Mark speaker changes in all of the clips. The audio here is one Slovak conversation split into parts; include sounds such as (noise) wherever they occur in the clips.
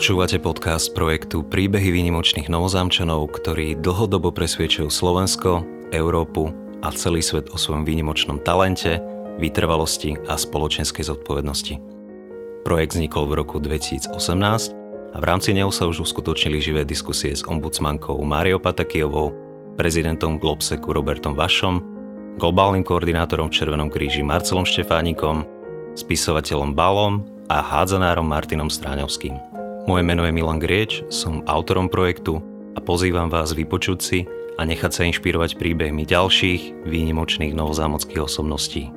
Speaker 1: Počúvate podcast projektu Príbehy výnimočných novozámčanov, ktorí dlhodobo presviečajú Slovensko, Európu a celý svet o svojom výnimočnom talente, vytrvalosti a spoločenskej zodpovednosti. Projekt vznikol v roku 2018 a v rámci neho sa už uskutočnili živé diskusie s ombudsmankou Máriou Patakijovou, prezidentom Globseku Robertom Vašom, globálnym koordinátorom v Červenom kríži Marcelom Štefánikom, spisovateľom Balom a hádzanárom Martinom Stráňovským. Moje meno je Milan Grieč, som autorom projektu a pozývam vás vypočuť si a nechať sa inšpirovať príbehmi ďalších výnimočných novozámockých osobností.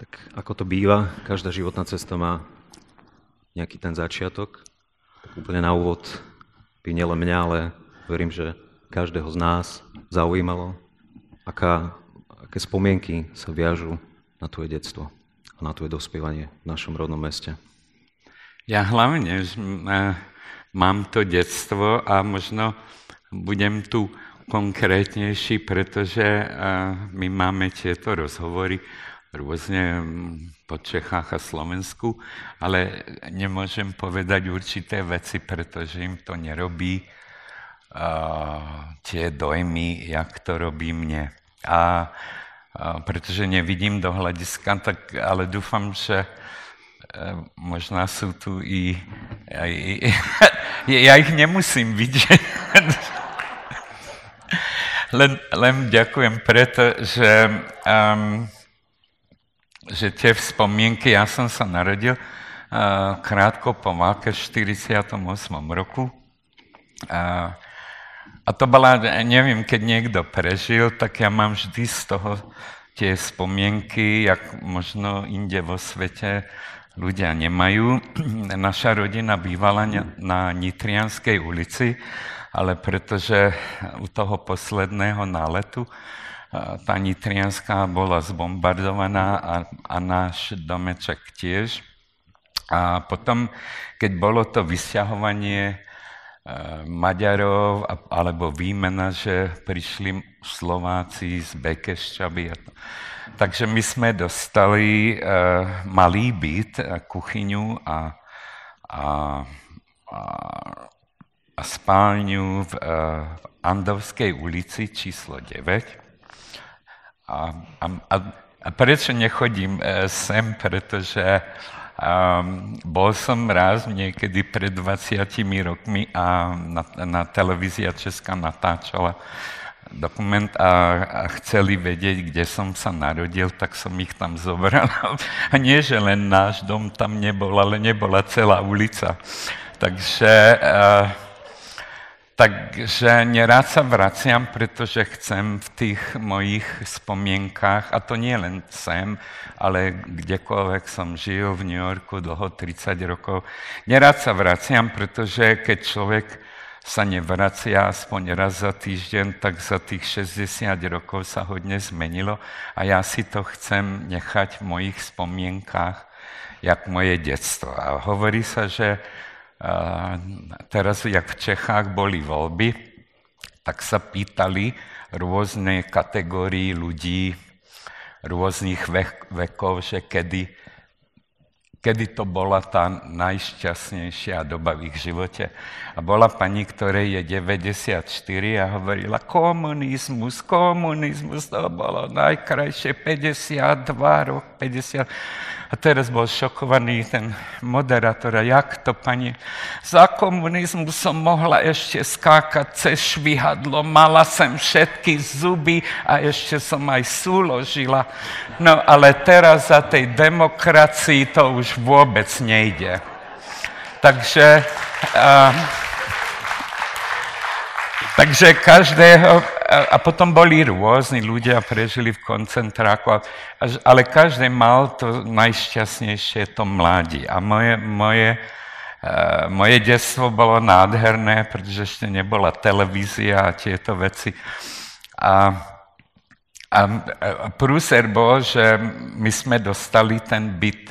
Speaker 1: Tak ako to býva, každá životná cesta má nejaký ten začiatok. Tak úplne na úvod by nielen mňa, ale verím, že každého z nás zaujímalo, aká, aké spomienky sa viažú na tvoje detstvo a na tvoje dospievanie v našom rodnom meste?
Speaker 2: Ja hlavne že mám to detstvo a možno budem tu konkrétnejší, pretože my máme tieto rozhovory rôzne po Čechách a Slovensku, ale nemôžem povedať určité veci, pretože im to nerobí tie dojmy, jak to robí mne. A, a pretože nevidím do hľadiska, tak ale dúfam, že e, možná sú tu i... i, i (laughs) ja ich nemusím vidieť. (laughs) len, len ďakujem preto, že, um, že tie vzpomienky, ja som sa narodil uh, krátko po válke v 48. roku. Uh, a to bola, neviem, keď niekto prežil, tak ja mám vždy z toho tie spomienky, jak možno inde vo svete ľudia nemajú. (clears throat) Naša rodina bývala na Nitrianskej ulici, ale pretože u toho posledného náletu tá Nitrianská bola zbombardovaná a, a náš domeček tiež. A potom, keď bolo to vysťahovanie Maďarov, alebo výmena, že prišli Slováci z Bekešťaby. Takže my sme dostali uh, malý byt, uh, kuchyňu a, a, a, a spálňu v uh, Andovskej ulici číslo 9. A, a, a, prečo nechodím uh, sem? Pretože a bol som raz niekedy pred 20 rokmi a na, na televízia Česká natáčala dokument a, a chceli vedieť, kde som sa narodil, tak som ich tam zobral. (laughs) A nie, že len náš dom tam nebol, ale nebola celá ulica. Takže... Uh, Takže nerád sa vraciam, pretože chcem v tých mojich spomienkách, a to nie len sem, ale kdekoľvek som žil v New Yorku dlho 30 rokov, nerád sa vraciam, pretože keď človek sa nevracia aspoň raz za týždeň, tak za tých 60 rokov sa hodne zmenilo a ja si to chcem nechať v mojich spomienkách, jak moje detstvo. A hovorí sa, že teraz, jak v Čechách boli voľby, tak sa pýtali rôzne kategórii ľudí, rôznych vek, vekov, že kedy, kedy to bola tá najšťastnejšia doba v ich živote. A bola pani, ktorej je 94 a hovorila, komunizmus, komunizmus, to bolo najkrajšie, 52 rok, 50. A teraz bol šokovaný ten moderátor, a jak to, pani, za komunizmu som mohla ešte skákať cez švihadlo, mala som všetky zuby a ešte som aj súložila. No ale teraz za tej demokracii to už vôbec nejde. Takže... Uh, Takže každého, a potom boli rôzni ľudia, prežili v koncentráku, ale každý mal to najšťastnejšie, to mladí. A moje, moje, uh, moje detstvo bolo nádherné, pretože ešte nebola televízia a tieto veci. A, a, a prúser bol, že my sme dostali ten byt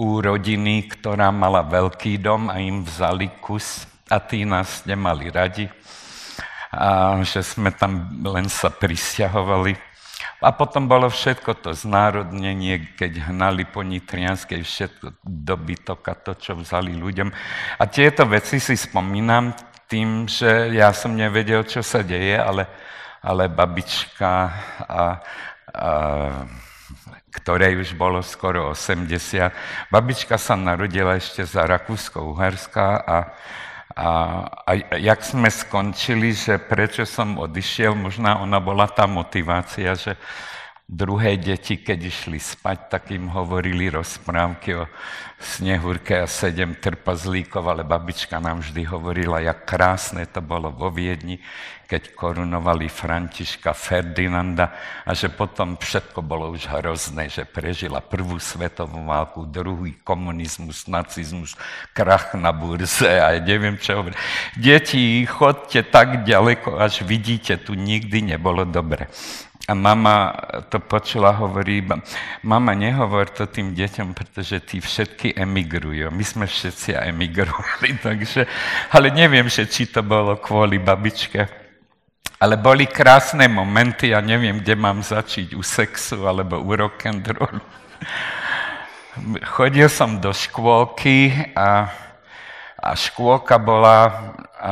Speaker 2: u rodiny, ktorá mala veľký dom a im vzali kus a tí nás nemali radi. A že sme tam len sa prisťahovali. A potom bolo všetko to znárodnenie, keď hnali po Nitrianskej všetko dobytok a to, čo vzali ľuďom. A tieto veci si spomínam tým, že ja som nevedel, čo sa deje, ale, ale babička, a, a, ktorej už bolo skoro 80, babička sa narodila ešte za Rakúsko-Uherská a a, a jak sme skončili, že prečo som odišiel, možná ona bola tá motivácia, že druhé deti, keď išli spať, tak im hovorili rozprávky o Snehurke a sedem trpazlíkov, ale babička nám vždy hovorila, jak krásne to bolo vo Viedni, keď korunovali Františka Ferdinanda a že potom všetko bolo už hrozné, že prežila prvú svetovú válku, druhý komunizmus, nacizmus, krach na burze a neviem čo. Deti, chodte tak ďaleko, až vidíte, tu nikdy nebolo dobre. A mama to počula, hovorí, mama, nehovor to tým deťom, pretože tí všetky emigrujú. My sme všetci emigrovali, (laughs) takže, ale neviem, že či to bolo kvôli babičke. Ale boli krásne momenty, ja neviem, kde mám začať, u sexu alebo u rock'n'rollu. Chodil som do škôlky a, a škôlka bola... A,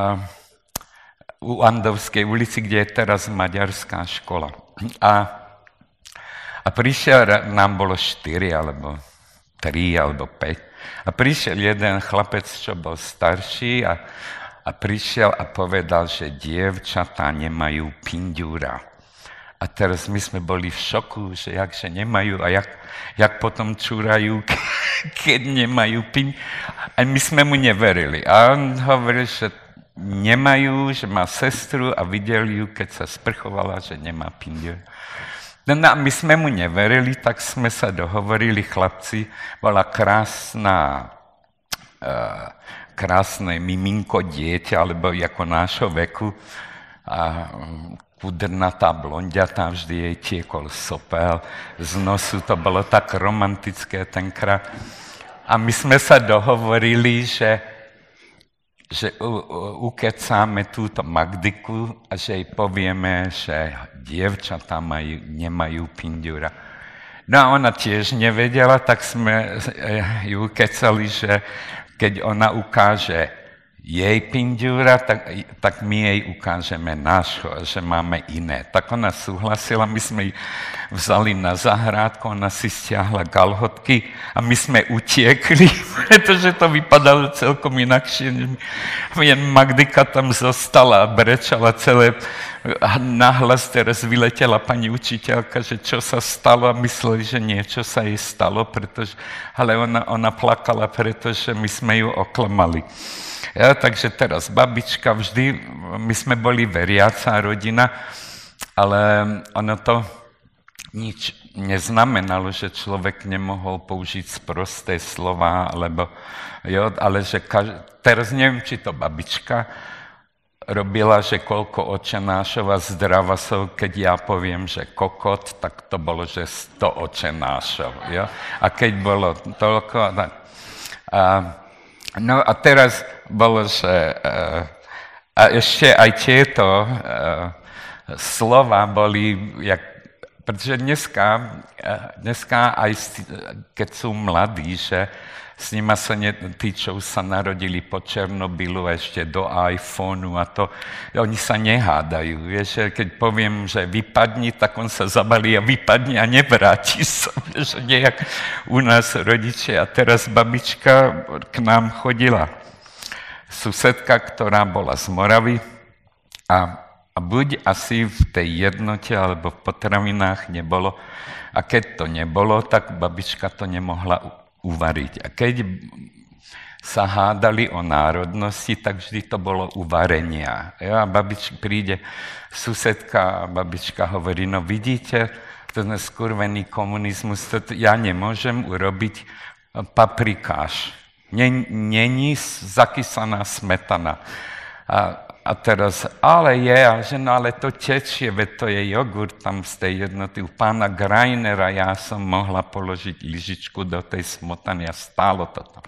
Speaker 2: u Andovskej ulici, kde je teraz maďarská škola. A, a prišiel, nám bolo štyri, alebo tri, alebo päť. A prišiel jeden chlapec, čo bol starší a, a prišiel a povedal, že dievčatá nemajú pindúra. A teraz my sme boli v šoku, že jakže nemajú a jak, jak potom čúrajú, (laughs) keď nemajú pindúra. A my sme mu neverili. A on hovoril, že nemajú, že má sestru a videli ju, keď sa sprchovala, že nemá pindiu. No, no a my sme mu neverili, tak sme sa dohovorili, chlapci, bola krásna, uh, krásne miminko dieťa, alebo ako nášho veku, a pudrnatá blondiatá, vždy jej tiekol sopel z nosu, to bolo tak romantické tenkrát. A my sme sa dohovorili, že že ukecáme túto Magdiku a že jej povieme, že dievčatá majú, nemajú pindura. No a ona tiež nevedela, tak sme eh, ju ukecali, že keď ona ukáže jej pindúra, tak, tak my jej ukážeme nášho, že máme iné. Tak ona súhlasila, my sme ju vzali na zahrádku, ona si stiahla galhotky a my sme utiekli, (laughs) pretože to vypadalo celkom inakšie. Jen Magdika tam zostala a brečala celé nahlas teraz vyletela pani učiteľka, že čo sa stalo a mysleli, že niečo sa jej stalo, pretože, ale ona, ona plakala, pretože my sme ju oklamali. Ja, takže teraz babička vždy, my sme boli veriaca rodina, ale ono to nič neznamenalo, že človek nemohol použiť sprosté slova, alebo, jo, ale že kaž... teraz neviem, či to babička robila, že koľko očenášov a zdravasov, keď ja poviem, že kokot, tak to bolo, že 100 očenášov. Jo? A keď bolo toľko... Tak, a, no a teraz bolo, že uh, a ešte aj tieto uh, slova boli, jak, pretože dneska, uh, dneska aj keď sú mladí, že s nima sa ne, tí, čo sa narodili po Černobylu ešte do iPhoneu a to, oni sa nehádajú. Vieš, keď poviem, že vypadni, tak on sa zabalí a vypadne a nevráti sa. (laughs) Vieš, nejak u nás rodičia. A teraz babička k nám chodila susedka, ktorá bola z Moravy a, a buď asi v tej jednote alebo v potravinách nebolo. A keď to nebolo, tak babička to nemohla uvariť. A keď sa hádali o národnosti, tak vždy to bolo uvarenia. Jo, a babič príde susedka a babička hovorí, no vidíte, to je skurvený komunizmus, to ja nemôžem urobiť paprikáš není zakysaná smetana. A, a teraz, ale je, a že no ale to tečie, veď to je jogurt tam z tej jednoty. U pána Greinera ja som mohla položiť lyžičku do tej smotany a stálo to tam.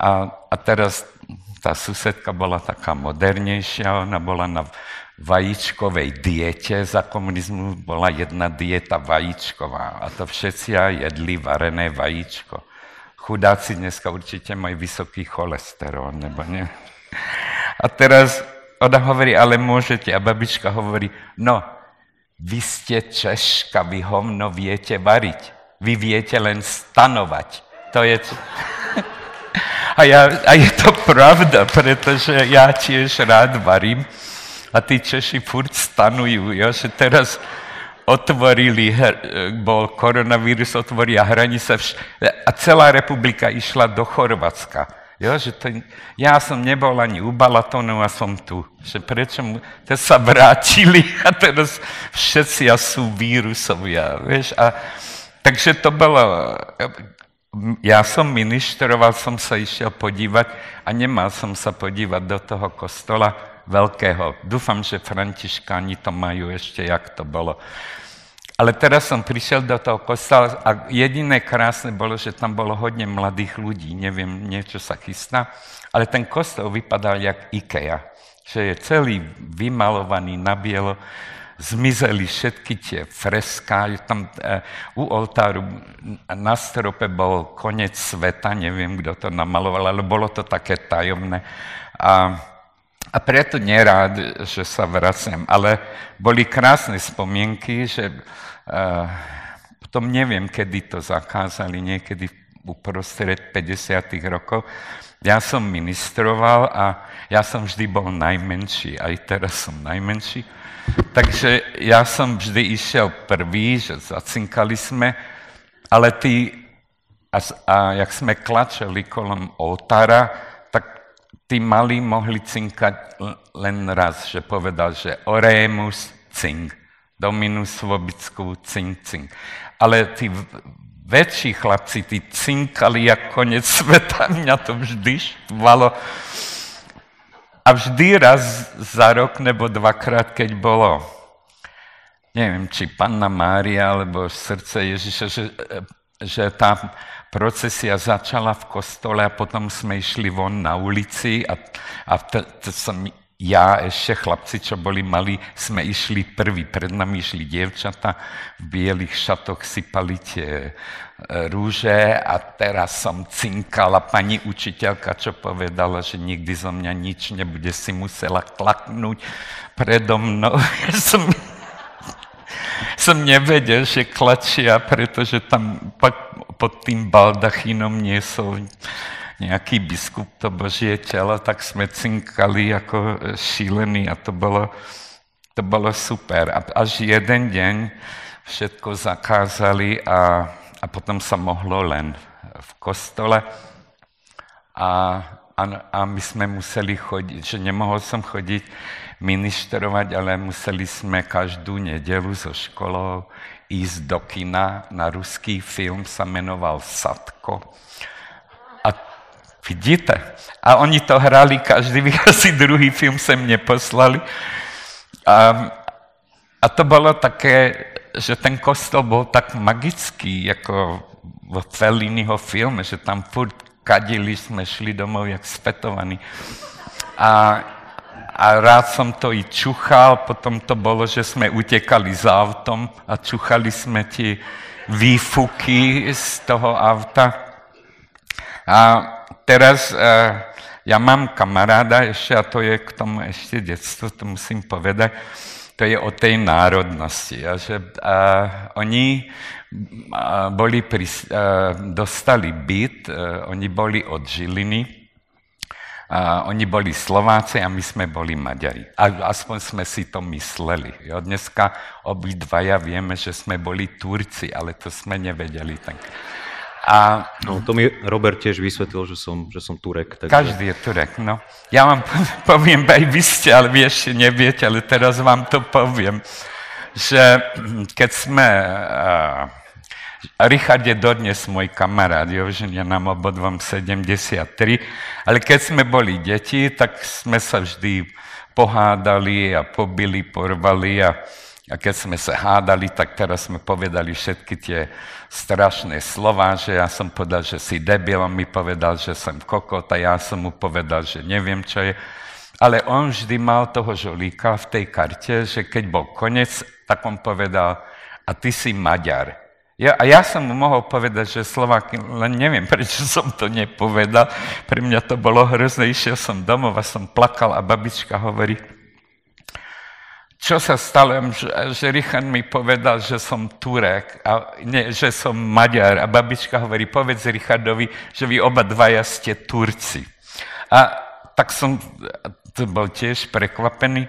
Speaker 2: A, a teraz tá susedka bola taká modernejšia, ona bola na vajíčkovej diete. Za komunizmu bola jedna dieta vajíčková a to všetci jedli varené vajíčko. Chudáci dneska určite majú vysoký cholesterol, nebo ne? A teraz ona hovorí, ale môžete. A babička hovorí, no, vy ste Češka, vy hovno viete variť. Vy viete len stanovať. To je... (laughs) A, ja, a je to pravda, pretože ja tiež rád varím a tí Češi furt stanujú, jo, že teraz otvorili, bol koronavírus, otvoria hranice vš- a celá republika išla do Chorvátska. Jo, že to, ja som nebol ani u Balatonu a som tu. Že prečo mu, te sa vrátili (laughs) a teraz všetci sú vírusovia. Vieš? A, takže to bolo, ja som ministroval, som sa išiel podívať a nemal som sa podívať do toho kostola veľkého. Dúfam, že františkáni to majú ešte, jak to bolo. Ale teraz som prišiel do toho kostola a jediné krásne bolo, že tam bolo hodne mladých ľudí. Neviem, niečo sa chystá. Ale ten kostol vypadal jak Ikea. Že je celý vymalovaný na bielo. Zmizeli všetky tie freská. Tam e, u oltáru na strope bol konec sveta. Neviem, kto to namaloval, ale bolo to také tajomné. A a preto nerád, že sa vraciam. Ale boli krásne spomienky, že uh, potom neviem, kedy to zakázali, niekedy uprostred 50. rokov. Ja som ministroval a ja som vždy bol najmenší, aj teraz som najmenší. Takže ja som vždy išiel prvý, že zacinkali sme, ale tí, a, a jak sme klačeli kolom oltára, tí malí mohli cinkať len raz, že povedal, že oremus cink, dominus vobicku cink, cink. Ale tí väčší chlapci, tí cinkali jak konec sveta, (laughs) mňa to vždy štvalo. A vždy raz za rok nebo dvakrát, keď bolo, neviem, či Panna Mária, alebo srdce Ježiša, že, že tá procesia začala v kostole a potom sme išli von na ulici a, a to, to som ja, ešte chlapci, čo boli malí, sme išli prví. Pred nami išli dievčata v bielých šatoch, sypali tie e, rúže a teraz som cinkala pani učiteľka, čo povedala, že nikdy zo mňa nič nebude, si musela tlaknúť predo mnou. (laughs) Som, som nevedel, že klačia, pretože tam pak pod tým baldachínom niesol nejaký biskup to božie telo, tak sme cinkali ako šílení a to bolo, to bolo super. A až jeden deň všetko zakázali a, a potom sa mohlo len v kostole. A, a, a my sme museli chodiť, že nemohol som chodiť ministrovať, ale museli sme každú nedelu so školou ísť do kina na ruský film, sa menoval Sadko. A vidíte? A oni to hrali, každý (laughs) asi druhý film sem neposlali. A, a to bylo také, že ten kostol bol tak magický, jako v Felliniho filme, že tam furt kadili, jsme šli domov jak spetovaní. A a rád som to i čuchal, potom to bolo, že sme utekali za autom a čuchali sme tie výfuky z toho auta. A teraz uh, ja mám kamaráda ešte, a to je k tomu ešte detstvo, to musím povedať, to je o tej národnosti. A že uh, oni uh, boli pri, uh, dostali byt, uh, oni boli od Žiliny, a oni boli Slováci a my sme boli Maďari. A aspoň sme si to mysleli. Jo? Dneska obidvaja vieme, že sme boli Turci, ale to sme nevedeli. Tak.
Speaker 1: A, no, to mi Robert tiež vysvetlil, že som, že som Turek.
Speaker 2: Takže... Každý je Turek, no. Ja vám (laughs) poviem, aj vy ste, ale vy ešte neviete, ale teraz vám to poviem, že (clears throat) keď sme... Uh, Richard je dodnes môj kamarát, jo, že ja nám obodvom 73, ale keď sme boli deti, tak sme sa vždy pohádali a pobili, porvali a, A keď sme sa hádali, tak teraz sme povedali všetky tie strašné slova, že ja som povedal, že si debil, on mi povedal, že som kokot a ja som mu povedal, že neviem, čo je. Ale on vždy mal toho žolíka v tej karte, že keď bol konec, tak on povedal, a ty si Maďar. Ja, a ja som mu mohol povedať, že Slovák, len neviem, prečo som to nepovedal. Pre mňa to bolo hrozné, išiel som domov a som plakal a babička hovorí, čo sa stalo, že, že Richard mi povedal, že som Turek, a nie, že som Maďar. A babička hovorí, povedz Richardovi, že vy oba dvaja ste Turci. A tak som, to bol tiež prekvapený,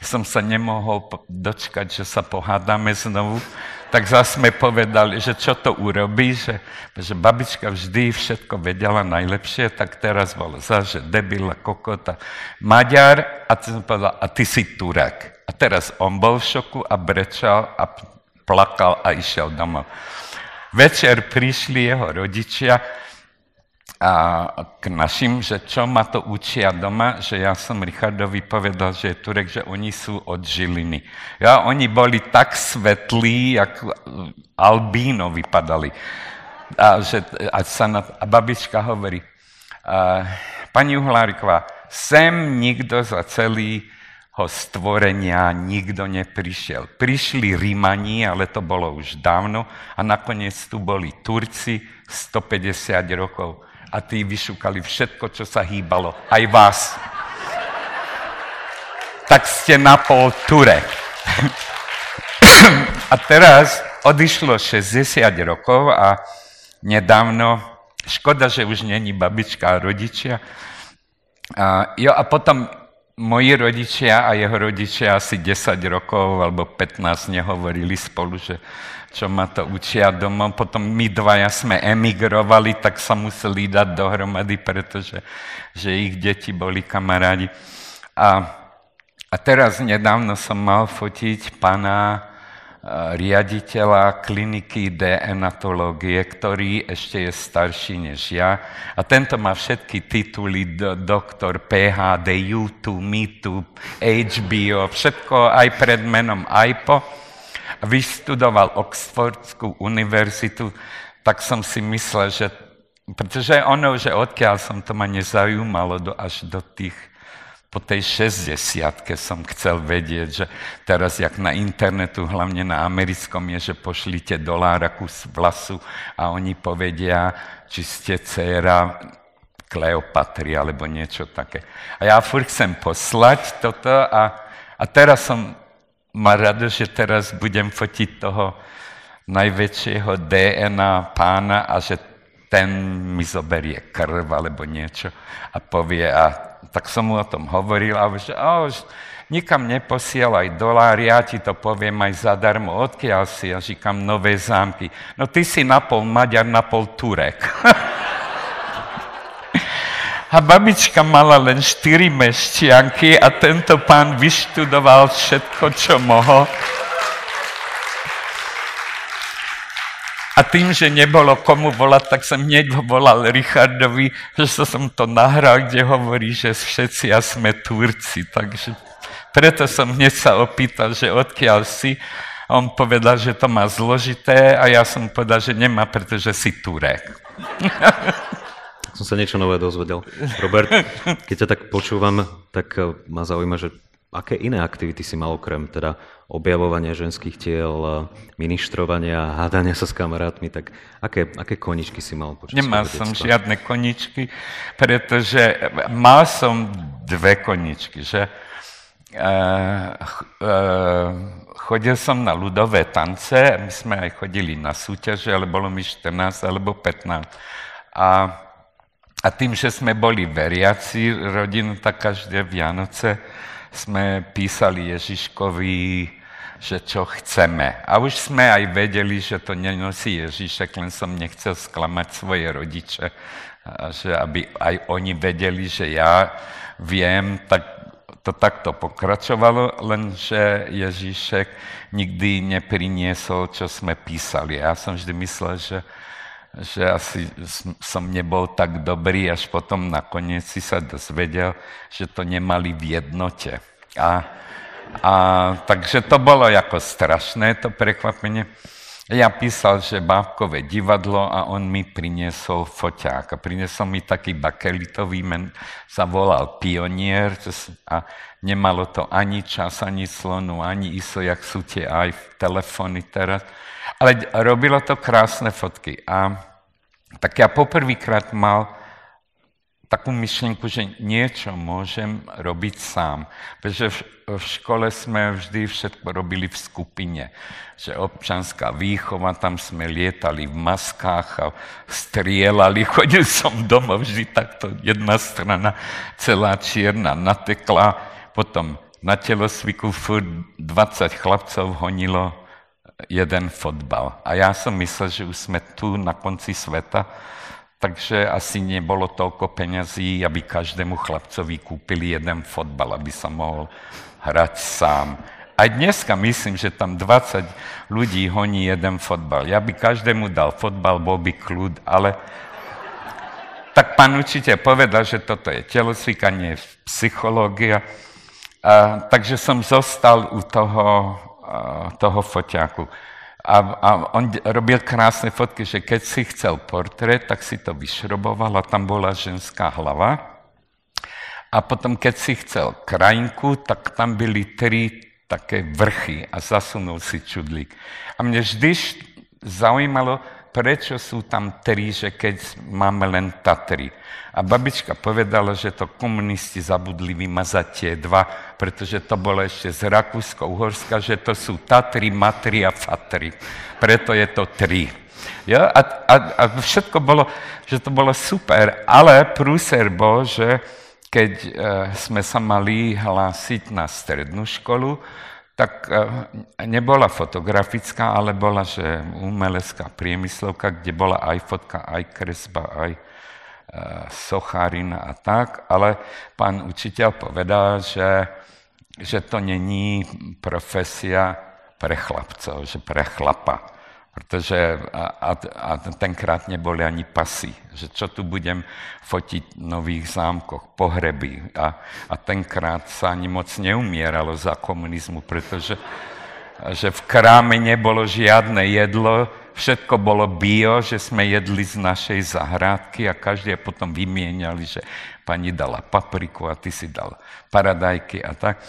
Speaker 2: som sa nemohol dočkať, že sa pohádame znovu. Tak zase sme povedali, že čo to urobí, že, že babička vždy všetko vedela najlepšie, tak teraz bol zase, že debil a kokota. Maďar, a som povedal, a ty si Turek. A teraz on bol v šoku a brečal a plakal a išiel domov. Večer prišli jeho rodičia a k našim, že čo ma to učia doma, že ja som Richardovi povedal, že je Turek, že oni sú od Žiliny. Ja, oni boli tak svetlí, ako albíno vypadali. A, že, a, sa na, a babička hovorí, a, pani Uhláriková, sem nikto za celý stvorenia nikto neprišiel. Prišli Rímani, ale to bolo už dávno a nakoniec tu boli Turci 150 rokov a tí vyšúkali všetko, čo sa hýbalo. Aj vás. tak ste na pol Turek. a teraz odišlo 60 rokov a nedávno, škoda, že už není babička a rodičia, a, jo, a potom moji rodičia a jeho rodičia asi 10 rokov alebo 15 nehovorili spolu, že čo ma to učia doma. Potom my dvaja sme emigrovali, tak sa museli dať dohromady, pretože že ich deti boli kamarádi. A, a teraz nedávno som mal fotiť pana riaditeľa kliniky DNatológie, ktorý ešte je starší než ja. A tento má všetky tituly do, doktor PHD, YouTube, MeToo, HBO, všetko aj pred menom AIPO. A vyštudoval Oxfordskú univerzitu, tak som si myslel, že pretože ono, že odkiaľ som to ma nezaujímalo do, až do tých po tej 60 som chcel vedieť, že teraz, jak na internetu, hlavne na americkom, je, že pošlite dolára kus vlasu a oni povedia, či ste dcera Kleopatry alebo niečo také. A ja furt chcem poslať toto a, a teraz som mal rado, že teraz budem fotiť toho najväčšieho DNA pána a že ten mi zoberie krv alebo niečo a povie a tak som mu o tom hovoril a že oh, nikam neposielaj dolár, ja ti to poviem aj zadarmo, odkiaľ si, ja říkam, nové zámky. No ty si napol Maďar, napol Turek. (laughs) a babička mala len štyri mešťanky a tento pán vyštudoval všetko, čo mohol. A tým, že nebolo komu volať, tak som hneď volal Richardovi, že som to nahral, kde hovorí, že všetci a sme Turci. Takže preto som hneď sa opýtal, že odkiaľ si. On povedal, že to má zložité a ja som povedal, že nemá, pretože si Turek. (laughs)
Speaker 1: som sa niečo nové dozvedel. Robert, keď ťa tak počúvam, tak ma zaujíma, že aké iné aktivity si mal okrem teda objavovania ženských tiel, ministrovania, hádania sa s kamarátmi, tak aké, aké koničky si mal počas
Speaker 2: Nemal som žiadne koničky, pretože mal som dve koničky, že uh, uh, chodil som na ľudové tance, my sme aj chodili na súťaže, ale bolo mi 14 alebo 15. A, a tým, že sme boli veriaci rodinu, tak každé Vianoce sme písali Ježiškovi, že čo chceme. A už sme aj vedeli, že to nenosí Ježišek, len som nechcel sklamať svoje rodiče, že aby aj oni vedeli, že ja viem, tak to takto pokračovalo, lenže Ježíšek nikdy nepriniesol, čo sme písali. Ja som vždy myslel, že, že asi som nebol tak dobrý, až potom nakoniec si sa dozvedel, že to nemali v jednote. A, A, takže to bolo ako strašné, to prekvapenie. Ja písal, že bábkové divadlo a on mi priniesol foťák. A priniesol mi taký bakelitový, men sa volal Pionier a nemalo to ani čas, ani slonu, ani ISO, jak sú tie aj telefóny teraz. Ale robilo to krásne fotky. A tak ja poprvýkrát mal takú myšlienku, že niečo môžem robiť sám. Pretože v škole sme vždy všetko robili v skupine. Že občanská výchova, tam sme lietali v maskách a strielali. (laughs) Chodil som doma vždy takto, jedna strana celá čierna natekla. Potom na telosviku furt 20 chlapcov honilo jeden fotbal. A ja som myslel, že už sme tu na konci sveta, takže asi nebolo toľko peňazí, aby každému chlapcovi kúpili jeden fotbal, aby sa mohol hrať sám. Aj dneska myslím, že tam 20 ľudí honí jeden fotbal. Ja by každému dal fotbal, bol by kľud, ale tak pán učiteľ povedal, že toto je telocvikanie, psychológia. A, takže som zostal u toho, a, toho foťáku. A, a on robil krásne fotky, že keď si chcel portrét, tak si to vyšroboval a tam bola ženská hlava. A potom, keď si chcel krajinku, tak tam byli tri také vrchy a zasunul si čudlík. A mne vždy zaujímalo, prečo sú tam tri, že keď máme len Tatry. A babička povedala, že to komunisti zabudli vymazať tie dva, pretože to bolo ešte z Rakúsko-Uhorska, že to sú Tatry, Matry a Fatry. Preto je to tri. Ja? A, a, a všetko bolo, že to bolo super, ale prúser bol, že keď e, sme sa mali hlásiť na strednú školu, tak e, nebola fotografická, ale bola, že umelecká priemyslovka, kde bola aj fotka, aj kresba, aj Socharina a tak, ale pán učitel povedal, že, že to není profesia pre chlapcov, že pre chlapa. Protože a, a, a tenkrát neboli ani pasy, že čo tu budem fotiť v nových zámkoch, pohreby. A, a tenkrát sa ani moc neumieralo za komunizmu, pretože že v kráme nebolo žiadne jedlo, všetko bolo bio, že sme jedli z našej zahrádky a každý potom vymieniali, že pani dala papriku a ty si dal paradajky a tak.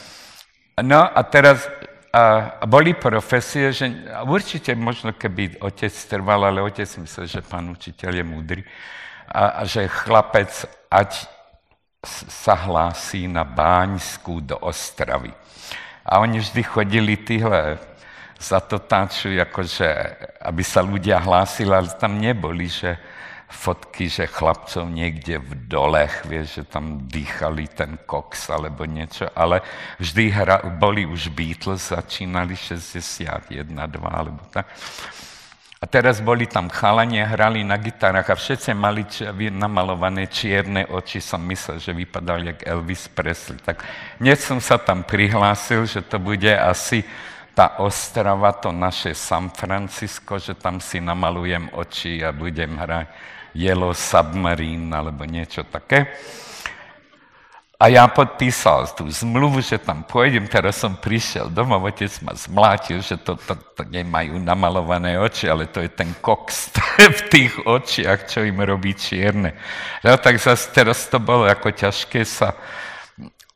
Speaker 2: No a teraz a boli profesie, že určite možno keby otec trval, ale otec myslel, že pán učiteľ je múdry a, a že chlapec ať sa hlásí na Báňsku do Ostravy. A oni vždy chodili tyhle sa to táču, akože, aby sa ľudia hlásili, ale tam neboli, že fotky, že chlapcov niekde v dolech, vieš, že tam dýchali ten koks alebo niečo, ale vždy hra, boli už Beatles, začínali 61, 2 alebo tak. A teraz boli tam chalanie, hrali na gitarách a všetci mali namalované čierne oči. Som myslel, že vypadal jak Elvis Presley. Tak hneď som sa tam prihlásil, že to bude asi tá Ostrava, to naše San Francisco, že tam si namalujem oči a budem hrať Yellow Submarine alebo niečo také. A ja podpísal tú zmluvu, že tam pôjdem, teraz som prišiel domov, otec ma zmlátil, že to, to, to nemajú namalované oči, ale to je ten koks (laughs) v tých očiach, čo im robí čierne. No, tak zase teraz to bolo ako ťažké sa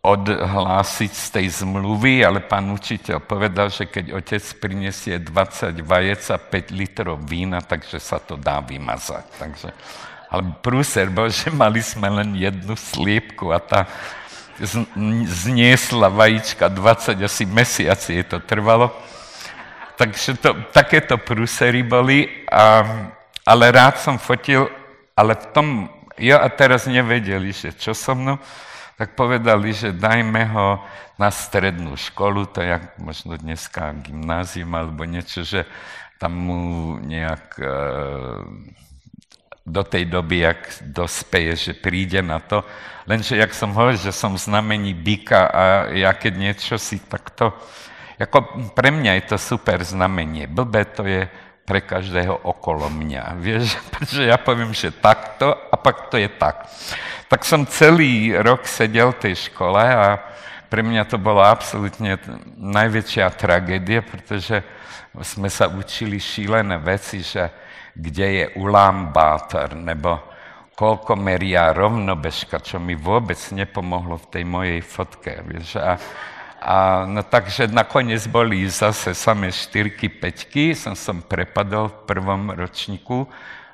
Speaker 2: odhlásiť z tej zmluvy, ale pán učiteľ povedal, že keď otec prinesie 20 vajec a 5 litrov vína, takže sa to dá vymazať. Takže, ale prúser bol, že mali sme len jednu sliepku a tá zniesla vajíčka 20 asi mesiaci je to trvalo. Takže to, takéto prúsery boli, a, ale rád som fotil, ale v tom, ja a teraz nevedeli, že čo so mnou, tak povedali, že dajme ho na strednú školu, to je možno dneska gymnázium alebo niečo, že tam mu nejak e, do tej doby, jak dospeje, že príde na to. Lenže, jak som hovoril, že som znamení byka a ja keď niečo si takto... Ako pre mňa je to super znamenie. Blbé to je pre každého okolo mňa. Vieš, (laughs) pretože ja poviem, že takto a pak to je tak tak som celý rok sedel v tej škole a pre mňa to bola absolútne najväčšia tragédia, pretože sme sa učili šílené veci, že kde je Ulambátor, nebo koľko meria rovnobežka, čo mi vôbec nepomohlo v tej mojej fotke. Vieš, a, a no takže nakoniec boli zase samé štyrky, peťky, som som prepadol v prvom ročníku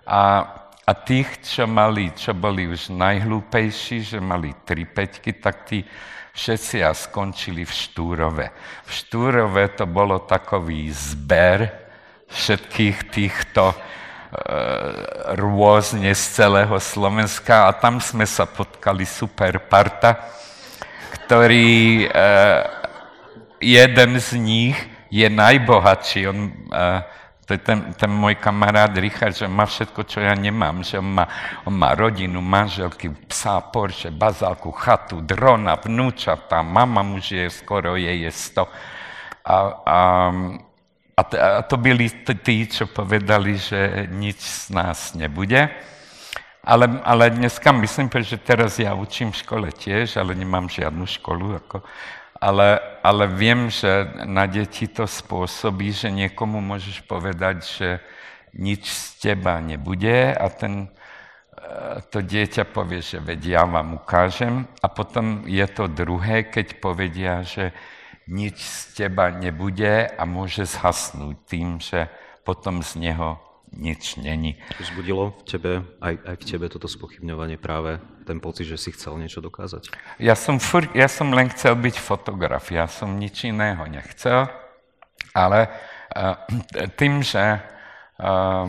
Speaker 2: a a tých, čo mali, čo boli už najhlúpejší, že mali tri peťky, tak tí všetci a skončili v Štúrove. V Štúrove to bolo takový zber všetkých týchto e, rôzne z celého Slovenska a tam sme sa potkali super parta, ktorý e, jeden z nich je najbohatší. On, to je ten, ten môj kamarát Richard, že má všetko, čo ja nemám. Že on má, on má rodinu, manželky, psa, Porsche, bazálku, chatu, drona, vnúčata, mama mu žije, skoro jej je 100. A, a, a, a to byli tí, čo povedali, že nič z nás nebude. Ale, ale dneska myslím, že teraz ja učím v škole tiež, ale nemám žiadnu školu. Ako, ale, ale viem, že na deti to spôsobí, že niekomu môžeš povedať, že nič z teba nebude a ten, e, to dieťa povie, že veď ja vám ukážem. A potom je to druhé, keď povedia, že nič z teba nebude a môže zhasnúť tým, že potom z neho nič není.
Speaker 1: Zbudilo v tebe, aj, aj v tebe toto spochybňovanie práve ten pocit, že si chcel niečo dokázať?
Speaker 2: Ja som, fur, ja som len chcel byť fotograf, ja som nič iného nechcel, ale uh, tým, že uh,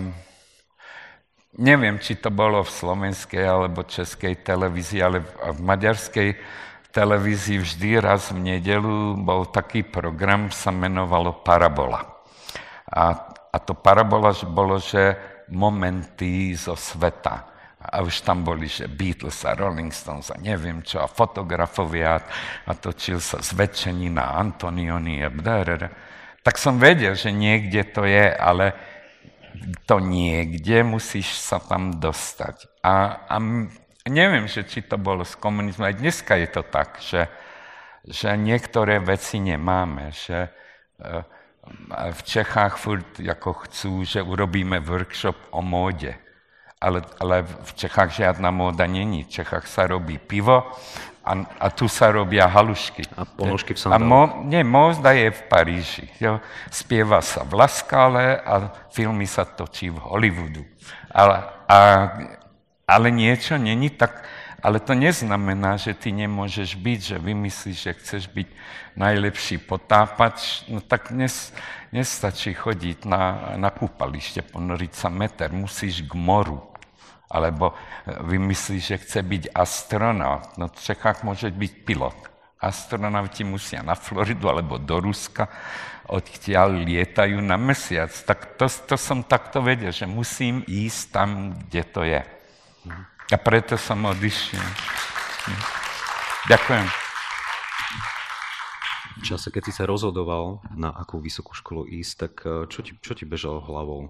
Speaker 2: neviem, či to bolo v slovenskej alebo českej televízii, ale v, v maďarskej televízii vždy raz v nedelu bol taký program, sa menovalo Parabola. A a to parabola bolo, že momenty zo sveta. A už tam boli, že Beatles a Rolling Stones a neviem čo, a fotografovia a točil sa zväčšenina Antonioni a bdarara. Tak som vedel, že niekde to je, ale to niekde musíš sa tam dostať. A, a neviem, že či to bolo z komunizmu, aj dneska je to tak, že, že niektoré veci nemáme, že uh, v Čechách furt jako chcú, že urobíme workshop o móde. Ale, ale v Čechách žiadna móda není. V Čechách sa robí pivo a, a tu sa robia halušky.
Speaker 1: A ponožky v
Speaker 2: A mo, nie, móda je v Paríži. Jo. Spieva sa v Laskále a filmy sa točí v Hollywoodu. Ale, a, ale niečo není tak ale to neznamená, že ty nemôžeš byť, že vymyslíš, že chceš byť najlepší potápač, no tak nes, nestačí chodiť na, na kúpalište, ponoriť sa meter, musíš k moru. Alebo vymyslíš, že chce byť astronaut, no v môže byť pilot. Astronauti musia na Floridu alebo do Ruska, odtiaľ lietajú na mesiac. Tak to, to som takto vedel, že musím ísť tam, kde to je. A preto som odišiel. Ďakujem.
Speaker 1: V čase, keď si sa rozhodoval, na akú vysokú školu ísť, tak eh, čo ti, čo ti bežalo hlavou?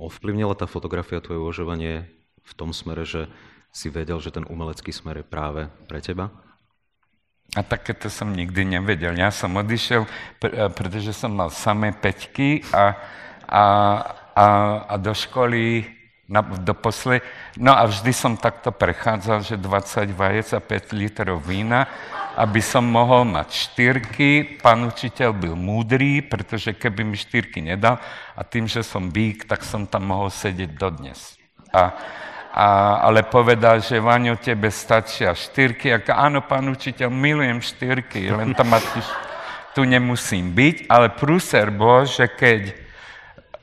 Speaker 1: Ovplyvnila tá fotografia tvoje uvažovanie v tom smere, že si vedel, že ten umelecký smer je práve pre teba?
Speaker 2: A takéto som nikdy nevedel. Ja som odišiel, eh, pretože som mal samé peťky a, a, a, a do školy na, do posle. No a vždy som takto prechádzal, že 20 vajec a 5 litrov vína, aby som mohol mať štyrky. Pán učiteľ byl múdrý, pretože keby mi štyrky nedal a tým, že som bík, tak som tam mohol sedieť dodnes. A, a, ale povedal, že Vaňo, tebe stačia štyrky. A áno, pán učiteľ, milujem štyrky, len tam tu nemusím byť. Ale prúser bol, že keď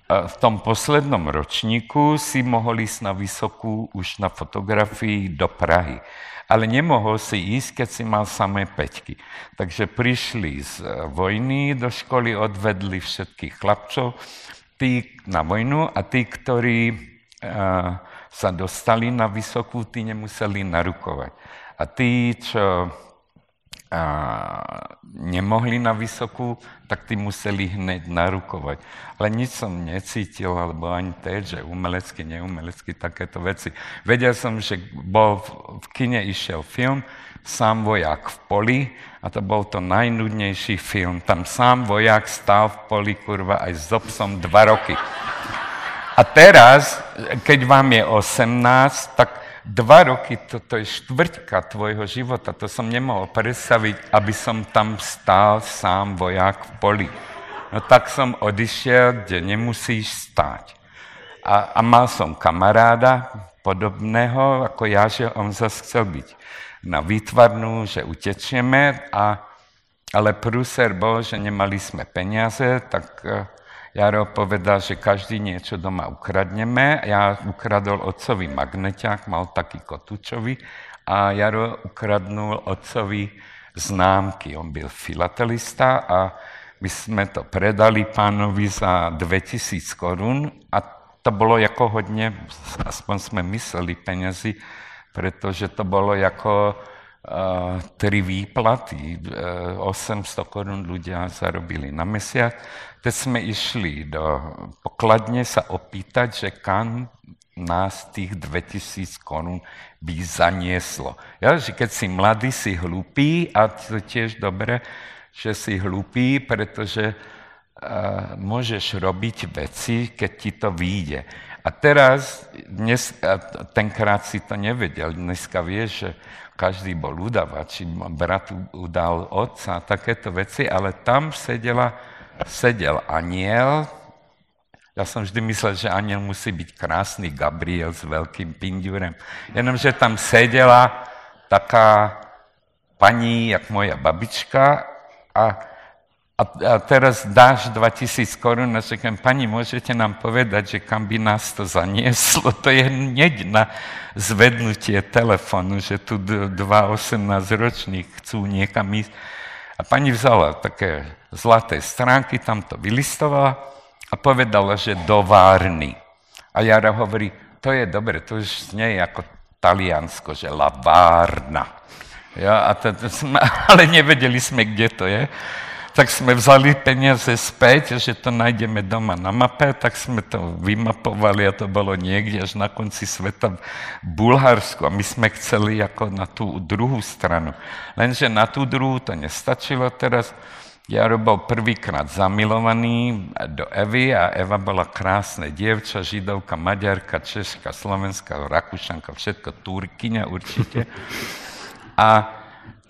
Speaker 2: v tom poslednom ročníku si mohol ísť na vysokú už na fotografii do Prahy. Ale nemohol si ísť, keď si mal samé peťky. Takže prišli z e, vojny do školy, odvedli všetkých chlapcov tí na vojnu a tí, ktorí uh, sa dostali na vysokú, tí nemuseli narukovať. A tí, čo nemohli na vysokú, tak tí museli hneď narukovať. Ale nič som necítil, alebo ani teď, že umelecky, neumelecky, takéto veci. Vedel som, že bol v, kine išiel film, Sám voják v poli a to bol to najnudnejší film. Tam sám voják stál v poli, kurva, aj s obsom dva roky. A teraz, keď vám je 18, tak dva roky, to, to je štvrťka tvojho života. To som nemohol predstaviť, aby som tam stál sám voják v poli. No tak som odišiel, kde nemusíš stáť. A, a mal som kamaráda podobného ako ja, že on zase chcel byť na výtvarnú, že utečieme, a, ale prúser bol, že nemali sme peniaze, tak e, Jaro povedal, že každý niečo doma ukradneme. Ja ukradol otcovi magneťák, mal taký kotúčový, a Jaro ukradnul otcovi známky. On byl filatelista a my sme to predali pánovi za 2000 korún a to bolo ako hodne, aspoň sme mysleli peniazy, pretože to bolo ako uh, tri výplaty. Uh, 800 korún ľudia zarobili na mesiac. Teď sme išli do pokladne sa opýtať, že kam nás tých 2000 korún by zanieslo. Ja, že keď si mladý, si hlupý a to tiež dobre, že si hlupý, pretože uh, môžeš robiť veci, keď ti to vyjde. A teraz, dnes, tenkrát si to nevedel, dneska vieš, že každý bol udavač, brat udal otca a takéto veci, ale tam sedela, sedel aniel, ja som vždy myslel, že aniel musí byť krásny Gabriel s veľkým pindurem. Jenomže tam sedela taká pani, jak moja babička, a a, a teraz dáš 2000 korún a řeknem, pani, môžete nám povedať, že kam by nás to zanieslo? To je hneď na zvednutie telefonu, že tu dva 18-ročných chcú niekam ísť. A pani vzala také zlaté stránky, tam to vylistovala a povedala, že do Várny. A Jara hovorí, to je dobre, to už nie je ako Taliansko, že la Várna. Ja, a to, to sme, (laughs) ale nevedeli sme, kde to je tak sme vzali peniaze späť, že to nájdeme doma na mape, tak sme to vymapovali a to bolo niekde až na konci sveta v Bulharsku. A my sme chceli ako na tú druhú stranu. Lenže na tú druhú to nestačilo teraz. Jaro bol prvýkrát zamilovaný do Evy a Eva bola krásne dievča, židovka, maďarka, češka, slovenská, rakúšanka, všetko, turkyňa určite. (laughs) A,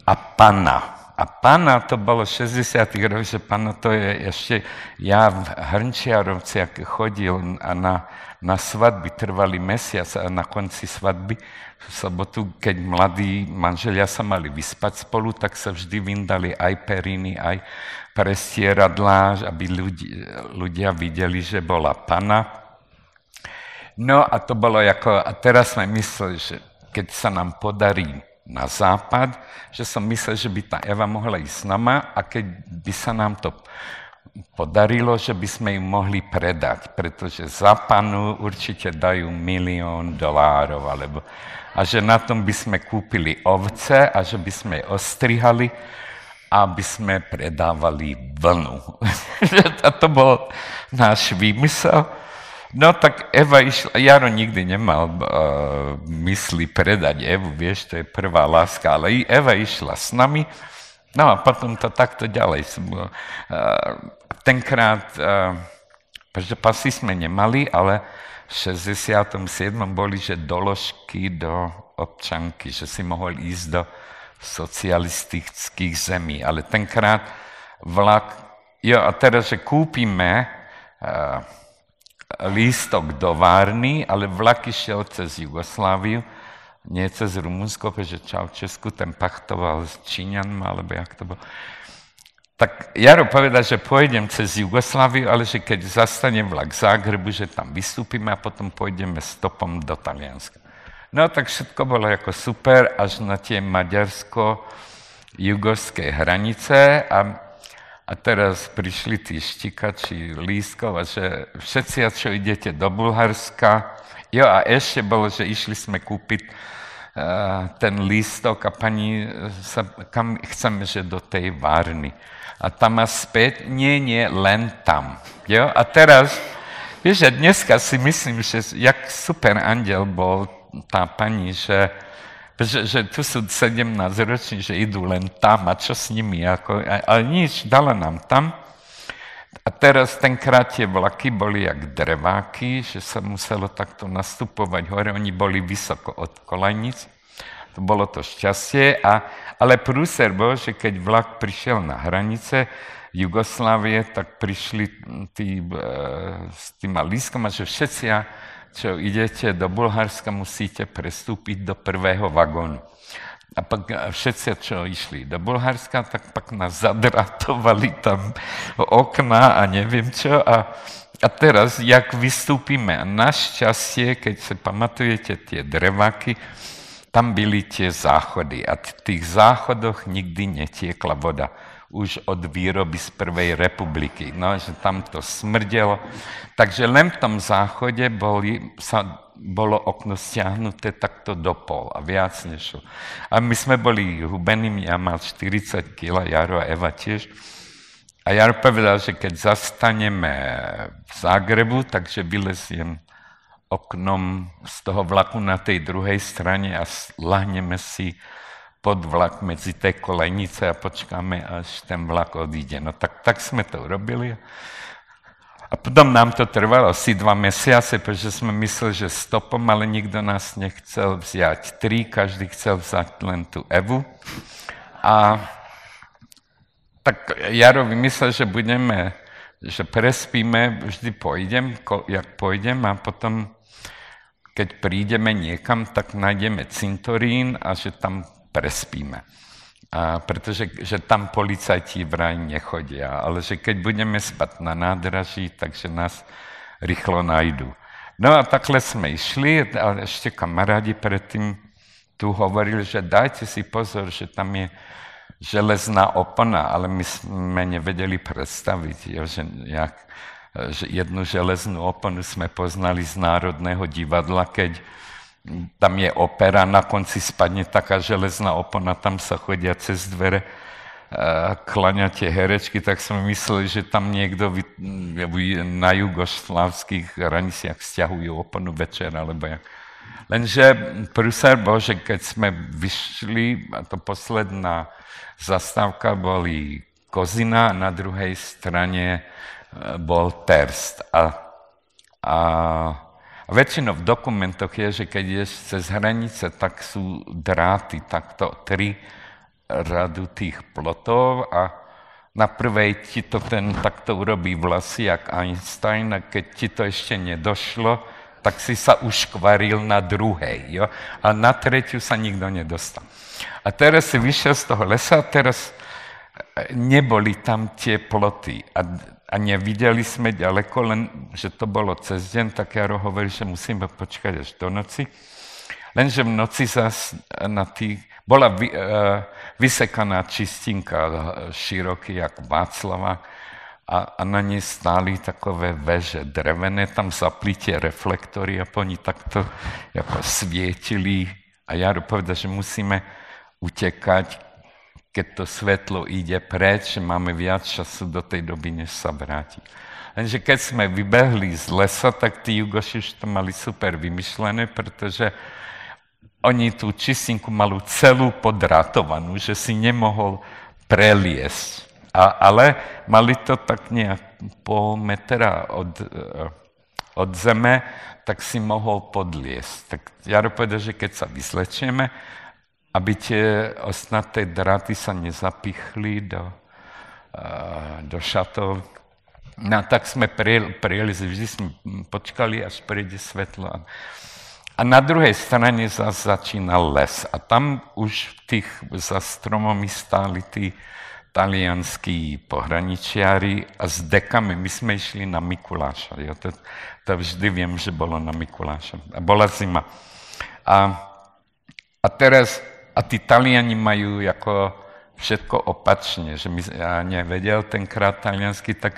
Speaker 2: a panna. A pána, to bolo 60. rokov, že pána to je ešte, ja v Hrnčiarovci, ak chodil a na, na svadby trvali mesiac a na konci svadby v sobotu, keď mladí manželia sa mali vyspať spolu, tak sa vždy vyndali aj periny, aj prestieradlá, aby ľudí, ľudia videli, že bola pana. No a to bolo ako, a teraz sme mysleli, že keď sa nám podarí na západ, že som myslel, že by tá Eva mohla ísť s nama a keď by sa nám to podarilo, že by sme ju mohli predať, pretože za panu určite dajú milión dolárov, alebo, a že na tom by sme kúpili ovce a že by sme ostrihali a by sme predávali vlnu. (laughs) a to bol náš výmysel. No tak Eva išla, Jaro nikdy nemal uh, mysli predať Evu, vieš, to je prvá láska, ale Eva išla s nami, no a potom to takto ďalej. Tenkrát, pretože pasy sme nemali, ale v 67. boli, že doložky do občanky, že si mohol ísť do socialistických zemí. Ale tenkrát vlak, jo a teraz, že kúpime lístok do Várny, ale vlak išiel cez Jugosláviu, nie cez Rumunsko, pretože Česku ten pachtoval s Číňanmi, alebo jak to bolo. Tak Jaro povedal, že pôjdem cez Jugosláviu, ale že keď zastane vlak Zágrebu, že tam vystúpime a potom pôjdeme stopom do Talianska. No tak všetko bolo ako super, až na tie maďarsko-jugorské hranice a a teraz prišli tí štikači lístkov a že všetci, čo idete do Bulharska, jo a ešte bolo, že išli sme kúpiť ten lístok a pani sa, kam chceme, že do tej Várny. A tam a späť, nie, nie, len tam. Jo? A teraz, vieš, že dneska si myslím, že jak super andel bol tá pani, že že, že tu sú 17 roční, že idú len tam a čo s nimi, ako, ale nič, dala nám tam. A teraz tenkrát tie vlaky boli jak dreváky, že sa muselo takto nastupovať hore, oni boli vysoko od kolajnic. To bolo to šťastie, a, ale prúser bol, že keď vlak prišiel na hranice Jugoslávie, tak prišli tí, e, s tým lístkom a že všetci čo idete do Bulharska, musíte prestúpiť do prvého vagónu. A pak všetci, čo išli do Bulharska, tak pak nás zadratovali tam okna a neviem čo. A, a teraz, jak vystúpime, a našťastie, keď sa pamatujete tie dreváky, tam byli tie záchody a v tých záchodoch nikdy netiekla voda už od výroby z prvej republiky. No, že tam to smrdelo. Takže len v tom záchode boli, sa, bolo okno stiahnuté takto do pol a viac než. A my sme boli hubení, ja mal 40 kg, Jaro a Eva tiež. A Jaro povedal, že keď zastaneme v Zágrebu, takže vyleziem oknom z toho vlaku na tej druhej strane a lahneme si pod vlak medzi tie kolejnice a počkáme, až ten vlak odíde. No tak, tak sme to urobili. A potom nám to trvalo asi dva mesiace, pretože sme mysleli, že stopom, ale nikto nás nechcel vziať tri, každý chcel vzať len tú Evu. A tak Jaro vymyslel, že budeme, že prespíme, vždy pôjdem, jak pôjdem a potom, keď prídeme niekam, tak nájdeme cintorín a že tam prespíme. A pretože že tam policajti vraj nechodia, ale že keď budeme spať na nádraží, takže nás rýchlo nájdu. No a takhle sme išli, ale ešte kamarádi predtým tu hovorili, že dajte si pozor, že tam je železná opona, ale my sme nevedeli predstaviť, že, jak, že jednu železnú oponu sme poznali z Národného divadla, keď tam je opera, na konci spadne taká železná opona, tam sa chodia cez dvere klaňate herečky, tak sme mysleli, že tam niekto na jugoslávských hraniciach vzťahujú oponu večer, alebo jak. Lenže prúser bol, že keď sme vyšli, a to posledná zastávka boli Kozina, na druhej strane e, bol Terst. A, a a väčšinou v dokumentoch je, že keď ideš cez hranice, tak sú dráty, takto tri radu tých plotov a na prvej ti to ten takto urobí vlasy, jak Einstein, a keď ti to ešte nedošlo, tak si sa už kvaril na druhej, jo? a na tretiu sa nikto nedostal. A teraz si vyšiel z toho lesa, teraz neboli tam tie ploty. A a nevideli sme ďaleko, len že to bolo cez deň, tak Jaro hovorí, že musíme počkať až do noci. Lenže v noci zas na tých, bola vy, uh, vysekaná čistinka e, široký, jak Václava, a, a na nej stáli takové veže drevené, tam zapli tie reflektory a po ní takto ako svietili. A Jaro povedal, že musíme utekať, keď to svetlo ide preč, máme viac času do tej doby, než sa vráti. Lenže keď sme vybehli z lesa, tak tí Jugoši už to mali super vymyšlené, pretože oni tú čistinku malú celú podratovanú, že si nemohol preliesť. A, ale mali to tak nejak pol metra od, eh, od zeme, tak si mohol podliesť. Tak ja povedal, že keď sa vyslečieme, aby tie osnaté draty sa nezapichli do, do šatov. No tak sme prijeli, vždy sme počkali, až príde svetlo. A na druhej strane zase začínal les. A tam už tých za stromami stáli tí talianskí pohraničiari a s dekami my sme išli na Mikuláša. Jo? To, to vždy viem, že bolo na Mikuláša. A bola zima. A, a teraz a tí Taliani majú ako všetko opačne, že my, ja nevedel tenkrát taliansky, tak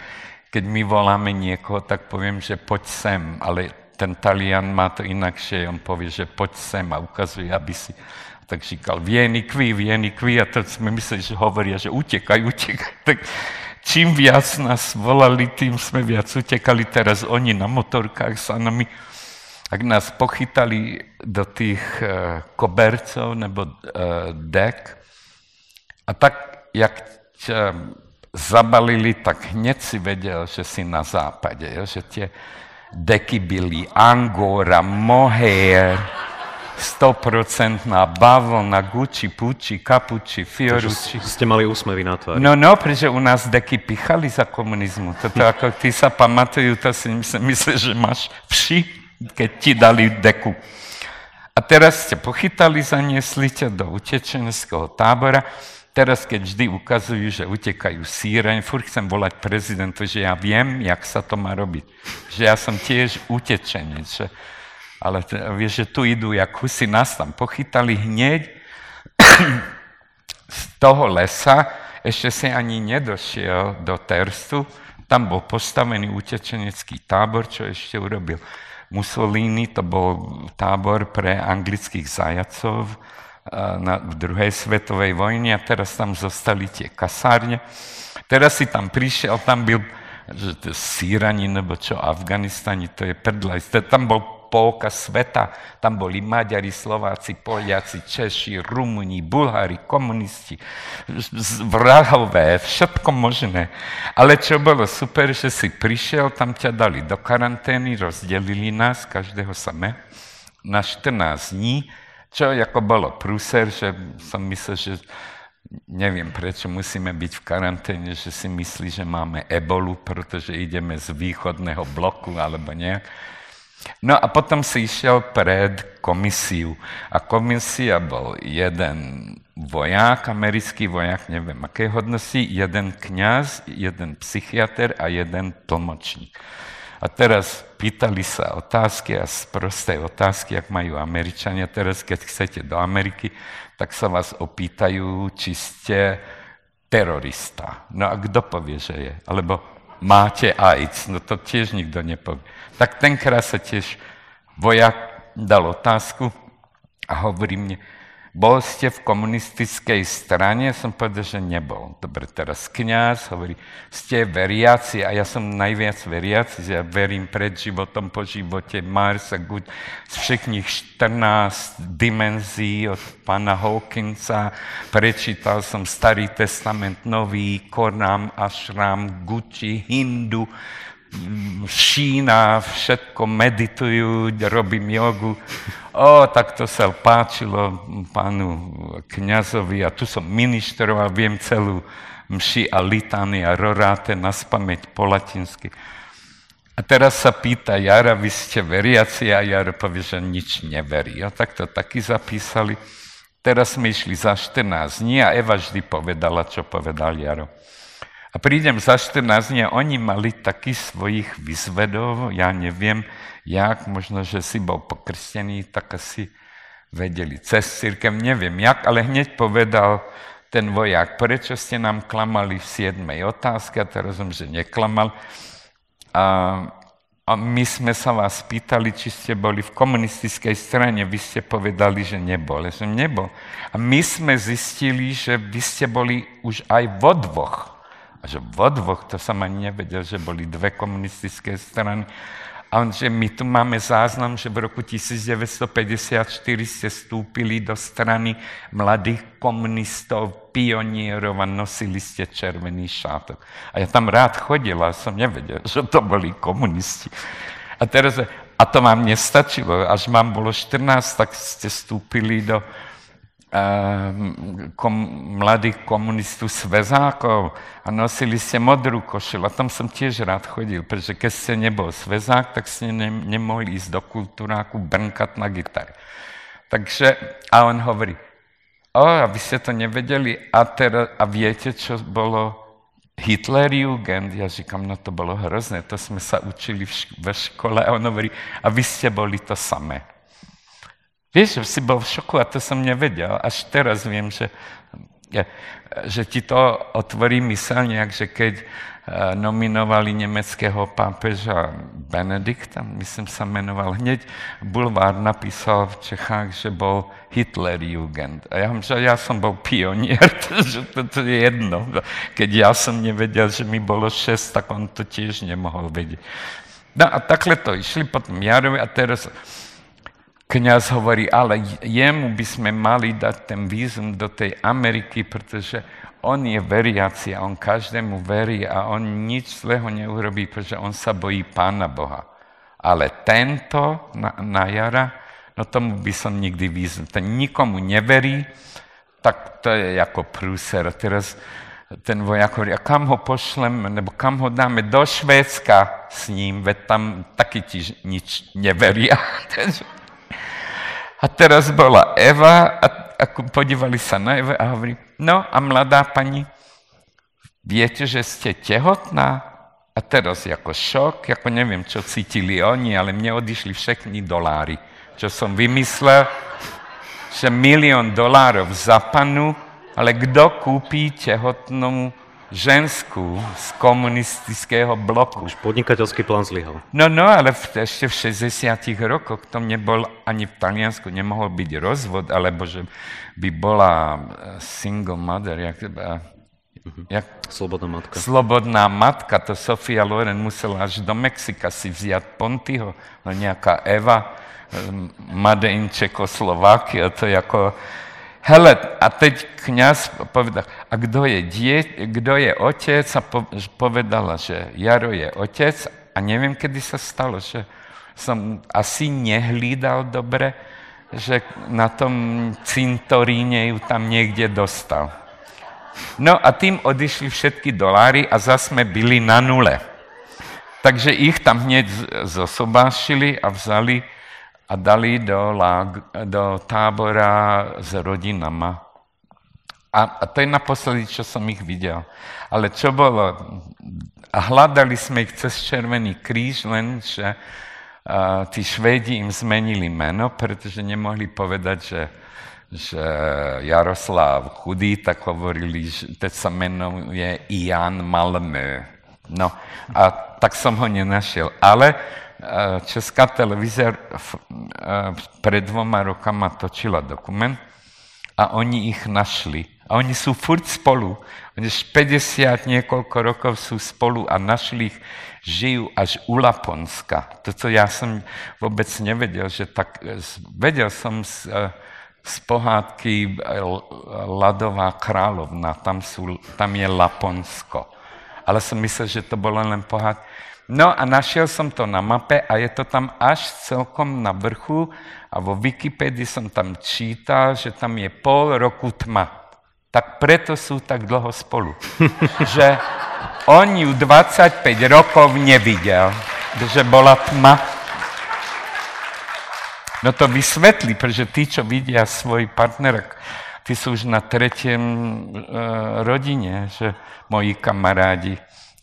Speaker 2: keď my voláme niekoho, tak poviem, že poď sem, ale ten Talian má to inakšie, on povie, že poď sem a ukazuje, aby si tak říkal, vieni qui, vieni qui, a to sme mysleli, že hovoria, že utekaj, utekaj. (laughs) Tak čím viac nás volali, tým sme viac utekali. Teraz oni na motorkách sa nami ak nás pochytali do tých uh, kobercov nebo uh, dek a tak, jak ťa zabalili, tak hneď si vedel, že si na západe, že tie deky byli Angora, Mohair, 100% bavlna, Gucci, Pucci, Capucci, Fiorucci.
Speaker 1: Ste mali úsmevy na tvári.
Speaker 2: No, no, pretože u nás deky pichali za komunizmu. Toto ako ty sa pamatujú, to si myslíš, že máš vši, keď ti dali deku. A teraz ste pochytali, zaniesli ťa do utečeneckého tábora. Teraz, keď vždy ukazujú, že utekajú síreň, furt chcem volať prezidentu, že ja viem, jak sa to má robiť. Že ja som tiež utečenec. Že ale vieš, že tu idú, jak husy nás tam pochytali hneď (clears throat) z toho lesa, ešte si ani nedošiel do Terstu, tam bol postavený utečenecký tábor, čo ešte urobil Mussolini, to bol tábor pre anglických zajacov na, v druhej svetovej vojne a teraz tam zostali tie kasárne. Teraz si tam prišiel, tam byl že to je Sýrani, nebo čo, Afganistani, to je prdla. Tam bol polka sveta. Tam boli Maďari, Slováci, Poliaci, Češi, Rumuni, Bulhári, komunisti, vrahové, všetko možné. Ale čo bolo super, že si prišiel, tam ťa dali do karantény, rozdelili nás, každého same, na 14 dní, čo ako bolo prúser, že som myslel, že neviem, prečo musíme byť v karanténe, že si myslí, že máme ebolu, pretože ideme z východného bloku alebo nejak. No a potom si išiel pred komisiu. A komisia bol jeden voják, americký voják, neviem aké hodnosti, jeden kňaz, jeden psychiatr a jeden tlmočník. A teraz pýtali sa otázky a z prostej otázky, ak majú Američania. Teraz, keď chcete do Ameriky, tak sa vás opýtajú, či ste terorista. No a kto povie, že je? Alebo máte AIDS? No to tiež nikto nepovie. Tak tenkrát sa tiež vojak dal otázku a hovorí mne, bol ste v komunistickej strane? Som povedal, že nebol. Dobre, teraz kniaz hovorí, ste veriaci a ja som najviac veriaci, že ja verím pred životom, po živote, Mars a Good, z všetkých 14 dimenzií od pána Hawkinsa. Prečítal som Starý testament, Nový, Korám, Ashram, Gucci, Hindu, šína, všetko meditujú, robím jogu. O, tak to sa páčilo pánu kňazovi a tu som ministroval, viem celú mši a litány a roráte na spameť po latinsky. A teraz sa pýta Jara, vy ste veriaci a Jaro povie, že nič neverí. A tak to taky zapísali. Teraz sme išli za 14 dní a Eva vždy povedala, čo povedal Jaro. A prídem za 14 dní a oni mali taký svojich vyzvedov, ja neviem, jak, možno, že si bol pokrstený, tak asi vedeli cez církev, neviem jak, ale hneď povedal ten vojak, prečo ste nám klamali v 7. otázke, a teraz som, že neklamal. A, a my sme sa vás pýtali, či ste boli v komunistickej strane, vy ste povedali, že nebol. Ja som nebol. A my sme zistili, že vy ste boli už aj vo dvoch a že vo dvoch, to som ani nevedel, že boli dve komunistické strany. A on, že my tu máme záznam, že v roku 1954 ste vstúpili do strany mladých komunistov, pionierov a nosili ste červený šátok. A ja tam rád chodil a som nevedel, že to boli komunisti. A teraz, a to vám nestačilo, až mám bolo 14, tak ste vstúpili do kom, mladých komunistů svezákov a nosili ste modrú košelu. A tam som tiež rád chodil, pretože keď ste nebol svezák, tak ste ne, nemohli ísť do kultúráku brnkať na gitare. Takže, a on hovorí, o, a vy ste to nevedeli, a, teraz, a viete, čo bolo Hitlerjugend? Ja říkám, no to bolo hrozné, to sme sa učili v, ve škole. A on hovorí, a vy ste boli to samé. Vieš, si bol v šoku a to som nevedel. Až teraz viem, že, že ti to otvorí myselniak, že keď eh, nominovali nemeckého pápeža Benedikta, myslím sa menoval, hneď Bulvár napísal v Čechách, že bol Hitlerjugend. A ja, že ja som bol pionier, (laughs) že to, to je jedno. Keď ja som nevedel, že mi bolo šest, tak on to tiež nemohol vedieť. No a takhle to išli potom Jarovi a teraz kniaz hovorí, ale jemu by sme mali dať ten vízum do tej Ameriky, pretože on je veriaci a on každému verí a on nič zlého neurobí, pretože on sa bojí Pána Boha. Ale tento na, na jara, no tomu by som nikdy vízum. Ten nikomu neverí, tak to je ako prúser. Teraz ten vojak hovorí, a kam ho pošlem, nebo kam ho dáme do Švédska s ním, veď tam taky ti nič neveria. (laughs) A teraz bola Eva a, a podívali sa na Eva a hovorí, no a mladá pani, viete, že ste tehotná? A teraz ako šok, ako neviem, čo cítili oni, ale mne odišli všechny doláry, čo som vymyslel, že milión dolárov za panu ale kto kúpi tehotnú žensku z komunistického bloku?
Speaker 1: Už podnikateľský plán zlyhal.
Speaker 2: No, no, ale v, ešte v 60 rokoch to nebol, ani v Taliansku nemohol byť rozvod, alebo že by bola eh, single mother, jak,
Speaker 1: uh-huh. jak, Slobodná matka.
Speaker 2: Slobodná matka, to Sofia Loren musela až do Mexika si vziať Pontyho, no nejaká Eva, eh, Made in Čekoslovákia, to je ako Hele, a teď kniaz povedal, a kdo je, die, kdo je otec? A povedala, že Jaro je otec a neviem, kedy sa stalo, že som asi nehlídal dobre, že na tom cintoríne ju tam niekde dostal. No a tým odišli všetky doláry a zase sme byli na nule. Takže ich tam hneď zosobášili a vzali a dali do, lag, do tábora s rodinama. A, a to je naposledy, čo som ich videl. Ale čo bolo? A hľadali sme ich cez Červený kríž, len že uh, tí Švédi im zmenili meno, pretože nemohli povedať, že, že Jaroslav chudý, tak hovorili, že teď sa menuje Jan Malmö. No, a tak som ho nenašiel. Ale Česká televízia eh, pred dvoma rokama točila dokument a oni ich našli. A oni sú furt spolu. Oni 50 niekoľko rokov sú spolu a našli ich, žijú až u Laponska. To, co ja som vôbec nevedel, že tak... Eh, vedel som z, z pohádky Ladová královna, tam, sú, tam je Laponsko. Ale som myslel, že to bolo len pohádka. No a našiel som to na mape a je to tam až celkom na vrchu a vo Wikipedii som tam čítal, že tam je pol roku tma. Tak preto sú tak dlho spolu. (laughs) že on ju 25 rokov nevidel, že bola tma. No to vysvetlí, pretože tí, čo vidia svoj partner, tí sú už na tretiem uh, rodine, že moji kamarádi.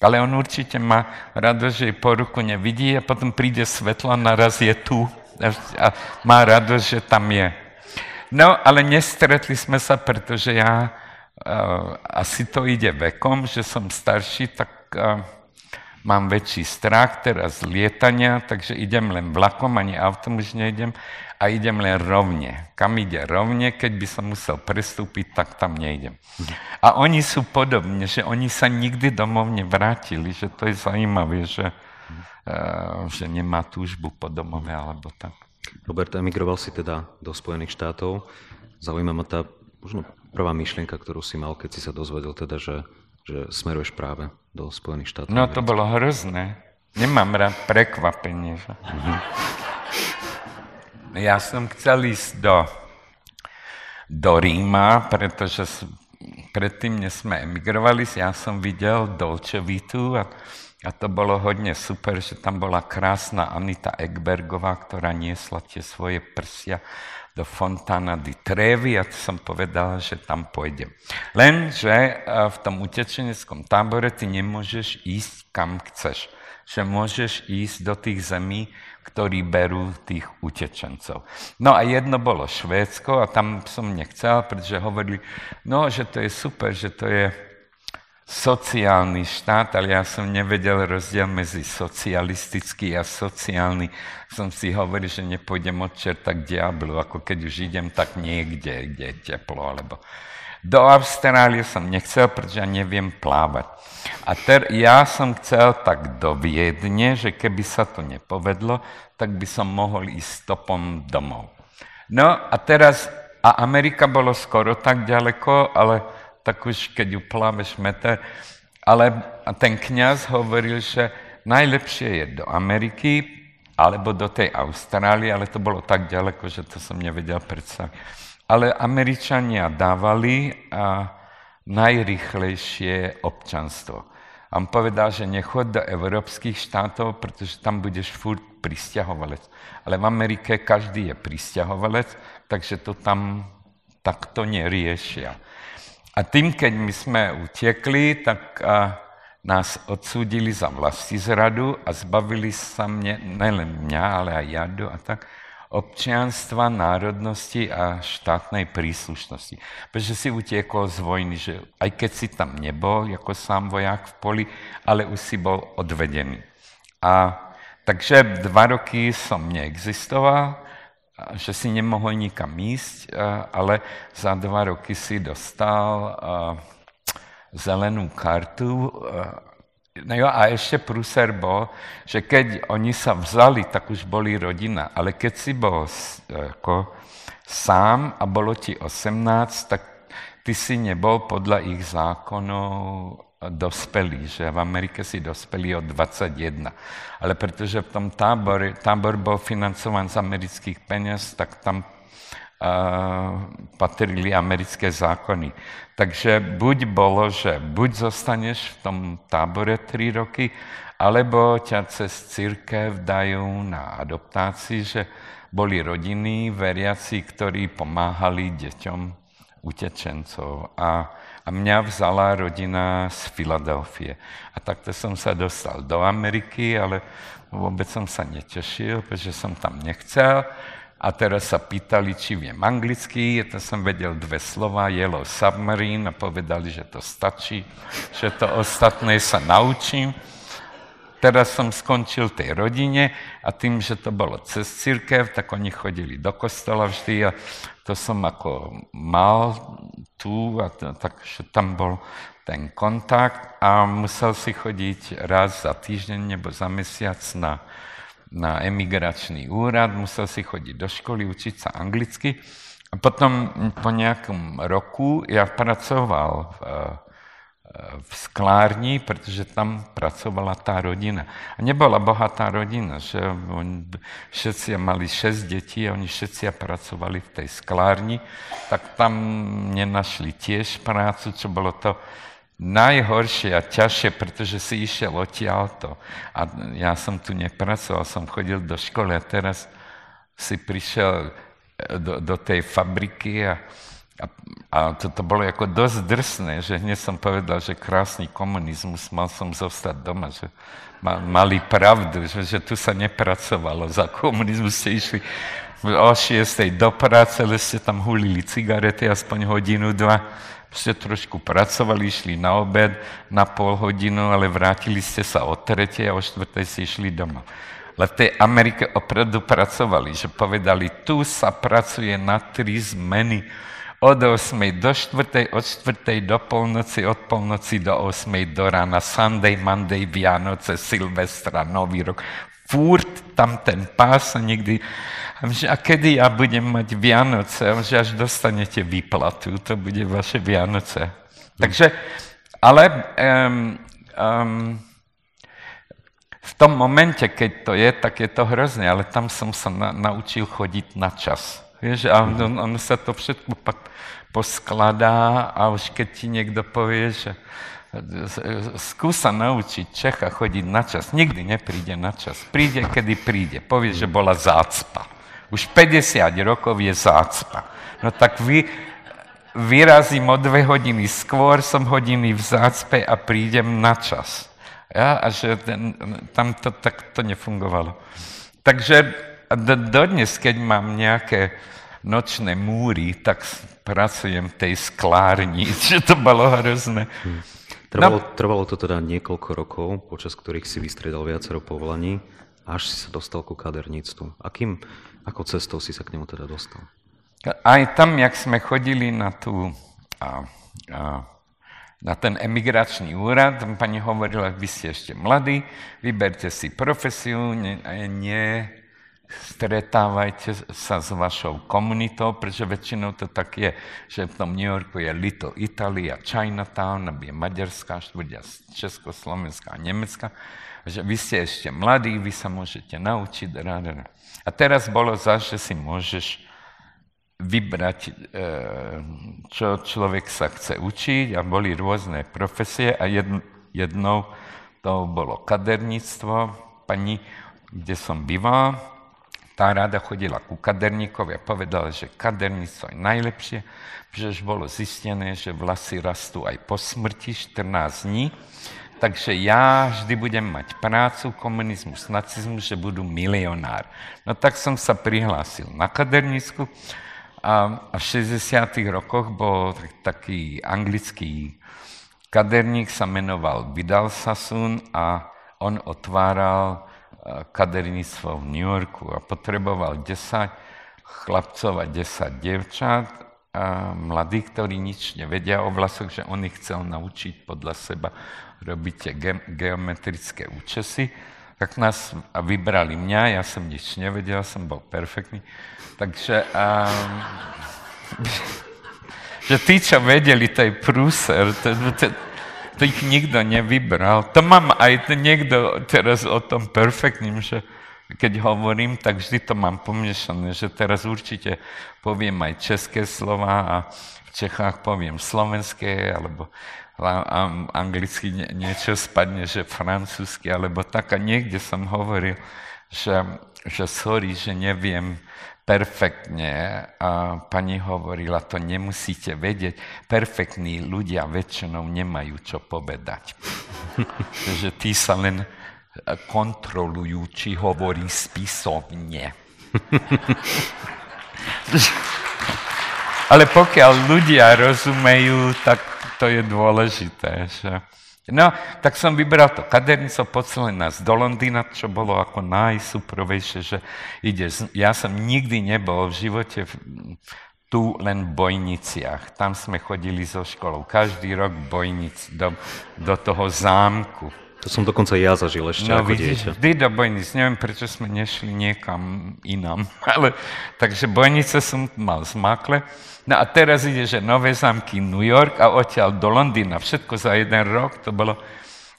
Speaker 2: Ale on určite má radosť, že po ruku nevidí a potom príde svetlo a naraz je tu a má radosť, že tam je. No, ale nestretli sme sa, pretože ja uh, asi to ide vekom, že som starší, tak uh, mám väčší strach teraz z lietania, takže idem len vlakom, ani autom už nejdem a idem len rovne. Kam ide rovne, keď by som musel prestúpiť, tak tam nejdem. A oni sú podobne, že oni sa nikdy domov nevrátili, že to je zaujímavé, že, uh, že nemá túžbu po domove alebo tak.
Speaker 1: Robert, emigroval si teda do Spojených štátov. Zaujíma ma tá možno prvá myšlienka, ktorú si mal, keď si sa dozvedel teda, že, že smeruješ práve do Spojených štátov.
Speaker 2: No to bolo hrozné. Nemám rád prekvapenie. Mm-hmm. Ja som chcel ísť do, do Ríma, pretože predtým, než sme emigrovali, ja som videl Dolce Vitu a, a to bolo hodne super, že tam bola krásna Anita Egbergová, ktorá niesla tie svoje prsia do Fontana di Trevi a som povedal, že tam pôjdem. Lenže e, v tom utečeneckom tábore ty nemôžeš ísť kam chceš. Že môžeš ísť do tých zemí, ktorí berú tých utečencov. No a jedno bolo Švédsko a tam som nechcel, pretože hovorili, no, že to je super, že to je sociálny štát, ale ja som nevedel rozdiel medzi socialistický a sociálny. Som si hovoril, že nepôjdem od čerta k diablu, ako keď už idem tak niekde, kde je teplo, alebo... Do Austrálie som nechcel, pretože ja neviem plávať. A ter, ja som chcel tak do Viedne, že keby sa to nepovedlo, tak by som mohol ísť stopom domov. No a teraz, a Amerika bolo skoro tak ďaleko, ale tak už keď ju pláveš meter, ale ten kňaz hovoril, že najlepšie je do Ameriky alebo do tej Austrálie, ale to bolo tak ďaleko, že to som nevedel predstaviť. Ale Američania dávali a najrychlejšie občanstvo. A on povedal, že nechod do európskych štátov, pretože tam budeš furt pristahovalec. Ale v Amerike každý je pristahovalec, takže to tam takto neriešia. A tým, keď my sme utekli, tak a, nás odsúdili za zradu a zbavili sa mne, nelen mňa, ale aj Jadu a tak, občianstva, národnosti a štátnej príslušnosti. Pretože si utiekol z vojny, že aj keď si tam nebol ako sám voják v poli, ale už si bol odvedený. A takže dva roky som neexistoval, že si nemohol nikam ísť, ale za dva roky si dostal zelenú kartu No jo, a ešte prúser bol, že keď oni sa vzali, tak už boli rodina. Ale keď si bol ako, sám a bolo ti 18, tak ty si nebol podľa ich zákonov dospelý, že v Amerike si dospelí od 21. Ale pretože v tom tábor, tábor bol financovaný z amerických peniaz, tak tam patrili americké zákony. Takže buď bolo, že buď zostaneš v tom tábore tri roky, alebo ťa cez církev dajú na adoptácii, že boli rodiny, veriaci, ktorí pomáhali deťom utečencov. A, a mňa vzala rodina z Filadelfie. A takto som sa dostal do Ameriky, ale vôbec som sa netešil, pretože som tam nechcel. A teraz sa pýtali, či viem anglicky, to som vedel dve slova, Yellow Submarine a povedali, že to stačí, že to ostatné sa naučím. Teraz som skončil tej rodine a tým, že to bolo cez církev, tak oni chodili do kostola vždy a to som ako mal tu a to, takže tam bol ten kontakt a musel si chodiť raz za týždeň nebo za mesiac na na emigračný úrad, musel si chodiť do školy, učiť sa anglicky. A potom po nejakom roku ja pracoval v, v sklárni, pretože tam pracovala tá rodina. A nebola bohatá rodina, že oni všetci mali šesť detí a oni všetci pracovali v tej sklárni, tak tam nenašli tiež prácu, čo bolo to najhoršie a ťažšie, pretože si išiel odtiaľto. A ja som tu nepracoval, som chodil do školy a teraz si prišiel e, do, do tej fabriky a, a, a to, to bolo ako dosť drsné, že hneď som povedal, že krásny komunizmus, mal som zostať doma, že ma, mali pravdu, že, že tu sa nepracovalo, za komunizmus ste išli o 6. do práce, ale ste tam hulili cigarety aspoň hodinu, dva ste trošku pracovali, išli na obed na pol hodinu, ale vrátili ste sa o tretej a o štvrtej si išli doma. Ale v tej Amerike opravdu pracovali, že povedali, tu sa pracuje na tri zmeny. Od 8. do 4. od 4. do polnoci, od polnoci do 8. do rána, Sunday, Monday, Vianoce, Silvestra, Nový rok. Furt tam ten pás a nikdy a kedy ja budem mať Vianoce? Že až dostanete výplatu, to bude vaše Vianoce. Takže, ale um, um, v tom momente, keď to je, tak je to hrozné, ale tam som sa na, naučil chodiť na čas. Vieš, a on, on sa to všetko pak poskladá a už keď ti niekto povie, že skúsa naučiť Čecha chodiť na čas, nikdy nepríde na čas. Príde, kedy príde. Povie, že bola zácpa. Už 50 rokov je zácpa. No tak vy, vyrazím o dve hodiny skôr, som hodiny v zácpe a prídem na čas. Ja, a že ten, tam to takto nefungovalo. Takže dodnes, keď mám nejaké nočné múry, tak pracujem v tej sklárni, (laughs) že to bolo hrozné. Hm.
Speaker 1: Trvalo, no. trvalo to teda niekoľko rokov, počas ktorých si vystredal viacero povolaní, až si sa dostal ku kaderníctvu. Akým, ako cestou si sa k nemu teda dostal?
Speaker 2: Aj tam, jak sme chodili na tú a, a na ten emigračný úrad, pani hovorila, vy ste ešte mladí, vyberte si profesiu, nie, nie stretávajte sa s vašou komunitou, pretože väčšinou to tak je, že v tom New Yorku je Little Italy a Chinatown, je maďarská štvrdia, československá a nemecká, že vy ste ešte mladí, vy sa môžete naučiť. A teraz bolo za, že si môžeš vybrať, e, čo človek sa chce učiť a boli rôzne profesie a jednou to bolo kaderníctvo. Pani, kde som býval, tá rada chodila ku kaderníkovi a povedala, že kaderníctvo je najlepšie, že už bolo zistené, že vlasy rastú aj po smrti 14 dní. Takže ja vždy budem mať prácu, komunizmus, nacizmus, že budu milionár. No tak som sa prihlásil na kadernícku a v 60. rokoch bol taký anglický kaderník, sa menoval Vidal Sassoon a on otváral kaderníctvo v New Yorku a potreboval 10 chlapcov a 10 devčat, a mladí, ktorí nič nevedia o vlasoch, že on ich chcel naučiť podľa seba robiť ge- geometrické účesy tak nás vybrali mňa, ja som nič nevedel, som bol perfektný. Takže, um, (laughs) že tí, čo vedeli, to je prúser, to, to, to ich nikto nevybral. To mám aj niekto teraz o tom perfektným, že keď hovorím, tak vždy to mám pomiešané, že teraz určite poviem aj české slova a v Čechách poviem slovenské, alebo anglicky niečo spadne, že francúzsky, alebo tak. A niekde som hovoril, že, že sorry, že neviem perfektne. A pani hovorila, to nemusíte vedieť. Perfektní ľudia väčšinou nemajú čo povedať. (laughs) že tí sa len kontrolujú, či hovorí spisovne. (laughs) Ale pokiaľ ľudia rozumejú, tak to je dôležité. Že... No, tak som vybral to kadernico, poslali nás do Londýna, čo bolo ako najsuprovejšie, že ide. Ja som nikdy nebol v živote v, tu len v Bojniciach. Tam sme chodili so školou. Každý rok Bojnic, do, do toho zámku.
Speaker 1: To som dokonca ja zažil ešte no, ako vidíš, dieťa.
Speaker 2: vždy do Bojnic. Neviem, prečo sme nešli niekam inám. (laughs) Ale, takže Bojnice som mal zmákle. No a teraz ide, že nové zámky New York a odtiaľ do Londýna. Všetko za jeden rok to bolo.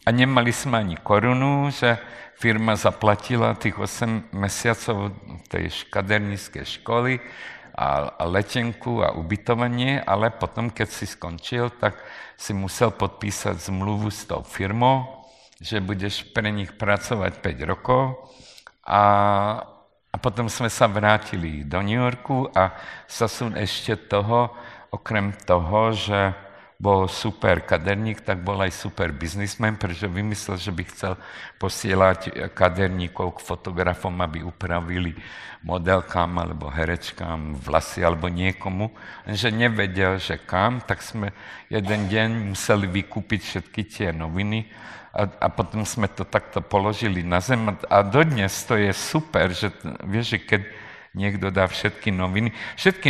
Speaker 2: A nemali sme ani korunu, že firma zaplatila tých 8 mesiacov tej škaderníckej školy a, a letenku a ubytovanie, ale potom, keď si skončil, tak si musel podpísať zmluvu s tou firmou, že budeš pre nich pracovať 5 rokov a a potom sme sa vrátili do New Yorku a Sasun ešte toho, okrem toho, že bol super kaderník, tak bol aj super biznismen, pretože vymyslel, že by chcel posielať kaderníkov k fotografom, aby upravili modelkám alebo herečkám vlasy alebo niekomu. Že nevedel, že kam, tak sme jeden deň museli vykúpiť všetky tie noviny a, a potom sme to takto položili na zem. A dodnes to je super, že vieš, že keď niekto dá všetky noviny, všetky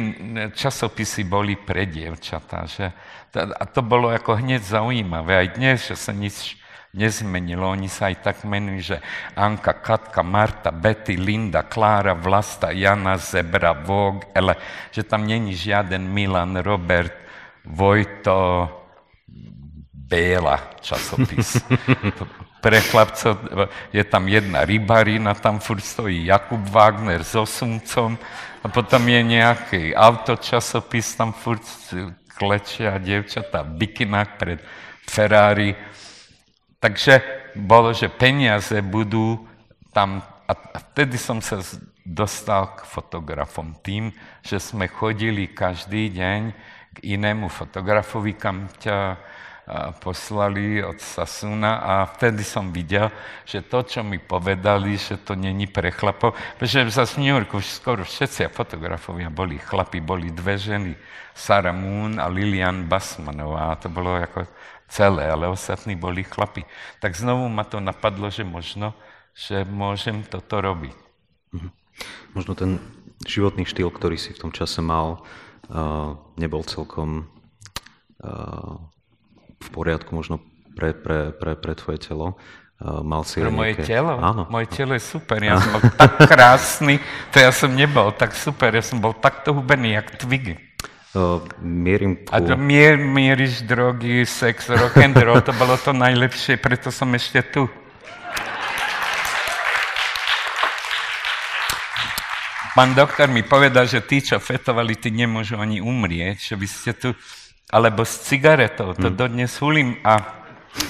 Speaker 2: časopisy boli pre dievčatá, že, a to bolo ako hneď zaujímavé, aj dnes, že sa nič nezmenilo, oni sa aj tak menujú, že Anka, Katka, Marta, Betty, Linda, Klára, Vlasta, Jana, Zebra, Vog, ale že tam není žiaden Milan, Robert, Vojto, Béla časopis. (laughs) Pre chlapcov je tam jedna rybarina, tam furt stojí Jakub Wagner so sumcom a potom je nejaký autočasopis, tam furt klečia dievčatá v bikinách pred Ferrari. Takže bolo, že peniaze budú tam a vtedy som sa dostal k fotografom tým, že sme chodili každý deň k inému fotografovi, kam ťa poslali od Sasuna a vtedy som videl, že to, čo mi povedali, že to není pre chlapov, pretože zase v New Yorku skoro všetci fotografovia boli chlapi, boli dve ženy, Sarah Moon a Lilian Basmanová, a to bolo ako celé, ale ostatní boli chlapi. Tak znovu ma to napadlo, že možno, že môžem toto robiť. Mhm.
Speaker 1: Možno ten životný štýl, ktorý si v tom čase mal, nebol celkom v poriadku možno pre, pre, pre, pre tvoje telo. Mal si
Speaker 2: Pre moje
Speaker 1: nejaké...
Speaker 2: telo?
Speaker 1: Áno.
Speaker 2: Moje telo je super, ja som bol tak (laughs) krásny, to ja som nebol tak super, ja som bol takto hubený, jak twigy.
Speaker 1: Uh, mierim ku...
Speaker 2: A to mier, mieríš drogy, sex, rock and roll, to bolo to najlepšie, preto som ešte tu. Pán doktor mi povedal, že tí, čo fetovali, tí nemôžu ani umrieť, že by ste tu, alebo s cigaretou, to hmm. dodnes hulím. A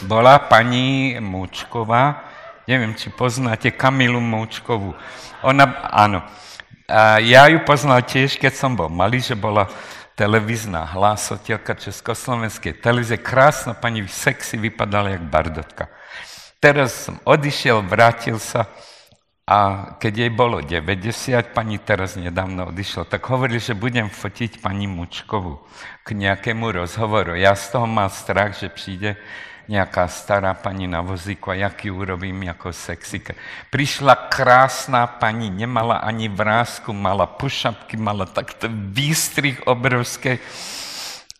Speaker 2: bola pani Múčková, neviem, či poznáte Kamilu Múčkovú. Ona, áno, a ja ju poznal tiež, keď som bol malý, že bola televízna hlásotelka Československej televízie. Krásna pani, sexy, vypadala jak bardotka. Teraz som odišiel, vrátil sa, a keď jej bolo 90, pani teraz nedávno odišla, tak hovorili, že budem fotiť pani Mučkovu k nejakému rozhovoru. Ja z toho mal strach, že príde nejaká stará pani na vozíku a jak ju urobím ako sexika. Prišla krásna pani, nemala ani vrázku, mala pušapky, mala takto výstrih obrovské.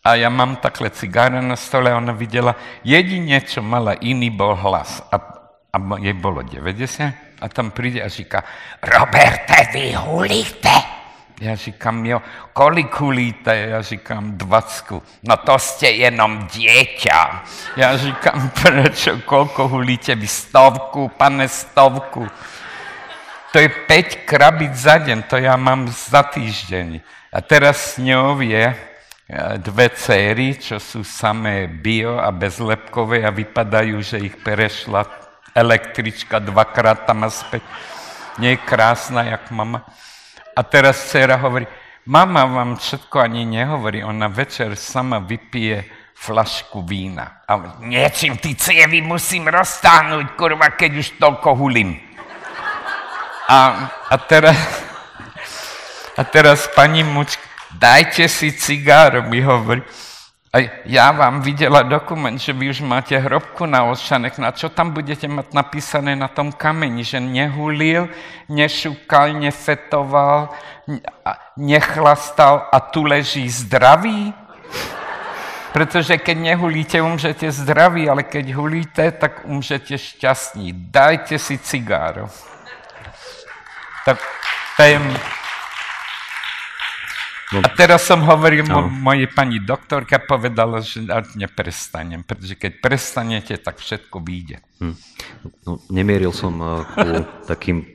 Speaker 2: A ja mám takhle cigára na stole ona videla, jedine, čo mala iný, bol hlas. A, a jej bolo 90 a tam príde a říká, Roberte, vy hulíte? Já říkám, jo, kolik hulíte? Já říkám, dvacku. No to jste jenom dieťa. Já říkám, (laughs) proč, kolko hulíte? Vy stovku, pane stovku. To je 5 krabic za deň, to ja mám za týždeň. A teraz s ňou je eh, dve céry, čo sú samé bio a bezlepkové a vypadajú, že ich prešla električka dvakrát tam a späť. Nie je krásna, jak mama. A teraz dcera hovorí, mama vám všetko ani nehovorí, ona večer sama vypije flašku vína. A niečím ty cievy musím roztáhnuť, kurva, keď už toľko hulím. A, a teraz, a teraz pani Mučka, dajte si cigár, mi hovorí. A ja vám videla dokument, že vy už máte hrobku na Olšanech. Na čo tam budete mať napísané na tom kameni? Že nehulil, nešúkal, nefetoval, nechlastal a tu leží zdravý? Pretože keď nehulíte, umřete zdraví, ale keď hulíte, tak umřete šťastní. Dajte si cigáro. Tak to je. A teraz som hovoril, no. mojej pani doktorka povedala, že neprestanem, pretože keď prestanete, tak všetko vyjde. Hm.
Speaker 1: No, nemieril som uh, ku takým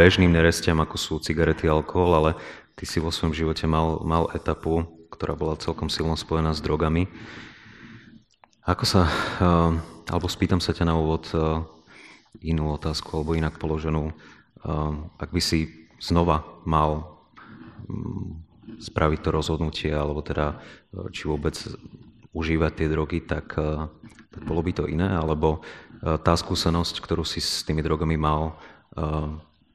Speaker 1: bežným nerestiam, ako sú cigarety, alkohol, ale ty si vo svojom živote mal, mal etapu, ktorá bola celkom silno spojená s drogami. Ako sa, uh, alebo spýtam sa ťa na úvod uh, inú otázku, alebo inak položenú, ak by si znova mal um, spraviť to rozhodnutie, alebo teda e, či vôbec užívať tie drogy, tak, e, tak bolo by to iné, alebo e, tá skúsenosť, ktorú si s tými drogami mal,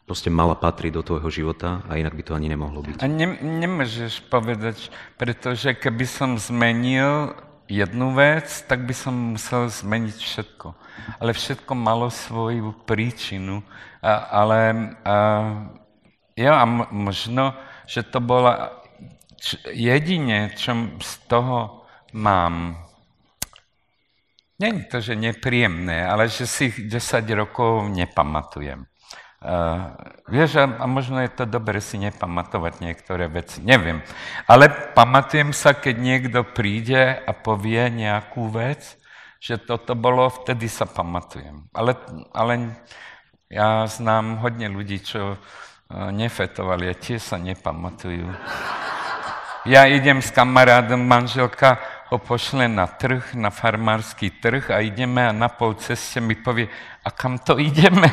Speaker 1: proste mala patriť do tvojho života a inak by to ani nemohlo byť.
Speaker 2: A ne, nemôžeš povedať, pretože keby som zmenil jednu vec, tak by som musel zmeniť všetko. Ale všetko malo svoju príčinu. A, ale a, jo, a možno, že to bola jedine, čo z toho mám, není to, že nepríjemné, ale že si 10 rokov nepamatujem. Uh, vieš, a, a možno je to dobre si nepamatovať niektoré veci, neviem. Ale pamatujem sa, keď niekto príde a povie nejakú vec, že toto bolo, vtedy sa pamatujem. Ale, ale ja znám hodne ľudí, čo uh, nefetovali a tie sa nepamatujú. Ja idem s kamarádom, manželka ho pošle na trh, na farmársky trh a ideme a na pol ceste mi povie, a kam to ideme? (laughs)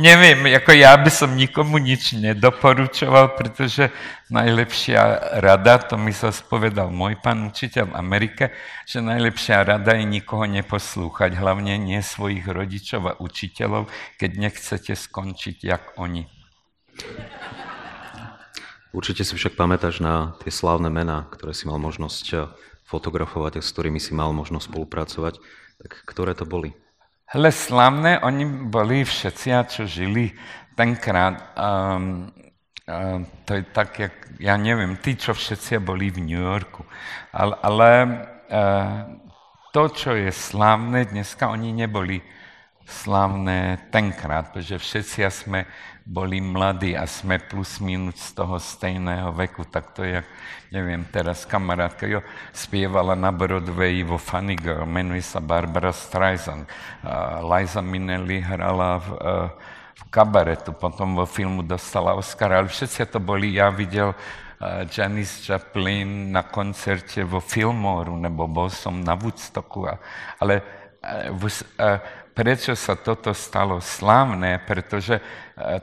Speaker 2: Neviem, ako ja by som nikomu nič nedoporučoval, pretože najlepšia rada, to mi sa spovedal môj pán učiteľ v Amerike, že najlepšia rada je nikoho neposlúchať, hlavne nie svojich rodičov a učiteľov, keď nechcete skončiť jak oni.
Speaker 1: Určite si však pamätáš na tie slávne mená, ktoré si mal možnosť eh, fotografovať a s ktorými si mal možnosť spolupracovať. Tak ktoré to boli?
Speaker 2: Hele, slavné, oni boli všetci, čo žili tenkrát. Um, to je tak, jak, ja neviem, tí, čo všetci boli v New Yorku. Ale, ale to, čo je slávne, dneska oni neboli slávne tenkrát, pretože všetci sme boli mladí a sme plus minus z toho stejného veku, tak to je, neviem, teraz kamarátka, jo, spievala na Broadway vo Funny Girl, menuje sa Barbara Streisand. Uh, Liza Minnelli hrala v, uh, v kabaretu, potom vo filmu dostala Oscar, ale všetci to boli, ja videl Janis Joplin na koncerte vo Filmoru, nebo bol som na Woodstocku. Ale prečo sa toto stalo slávne? Pretože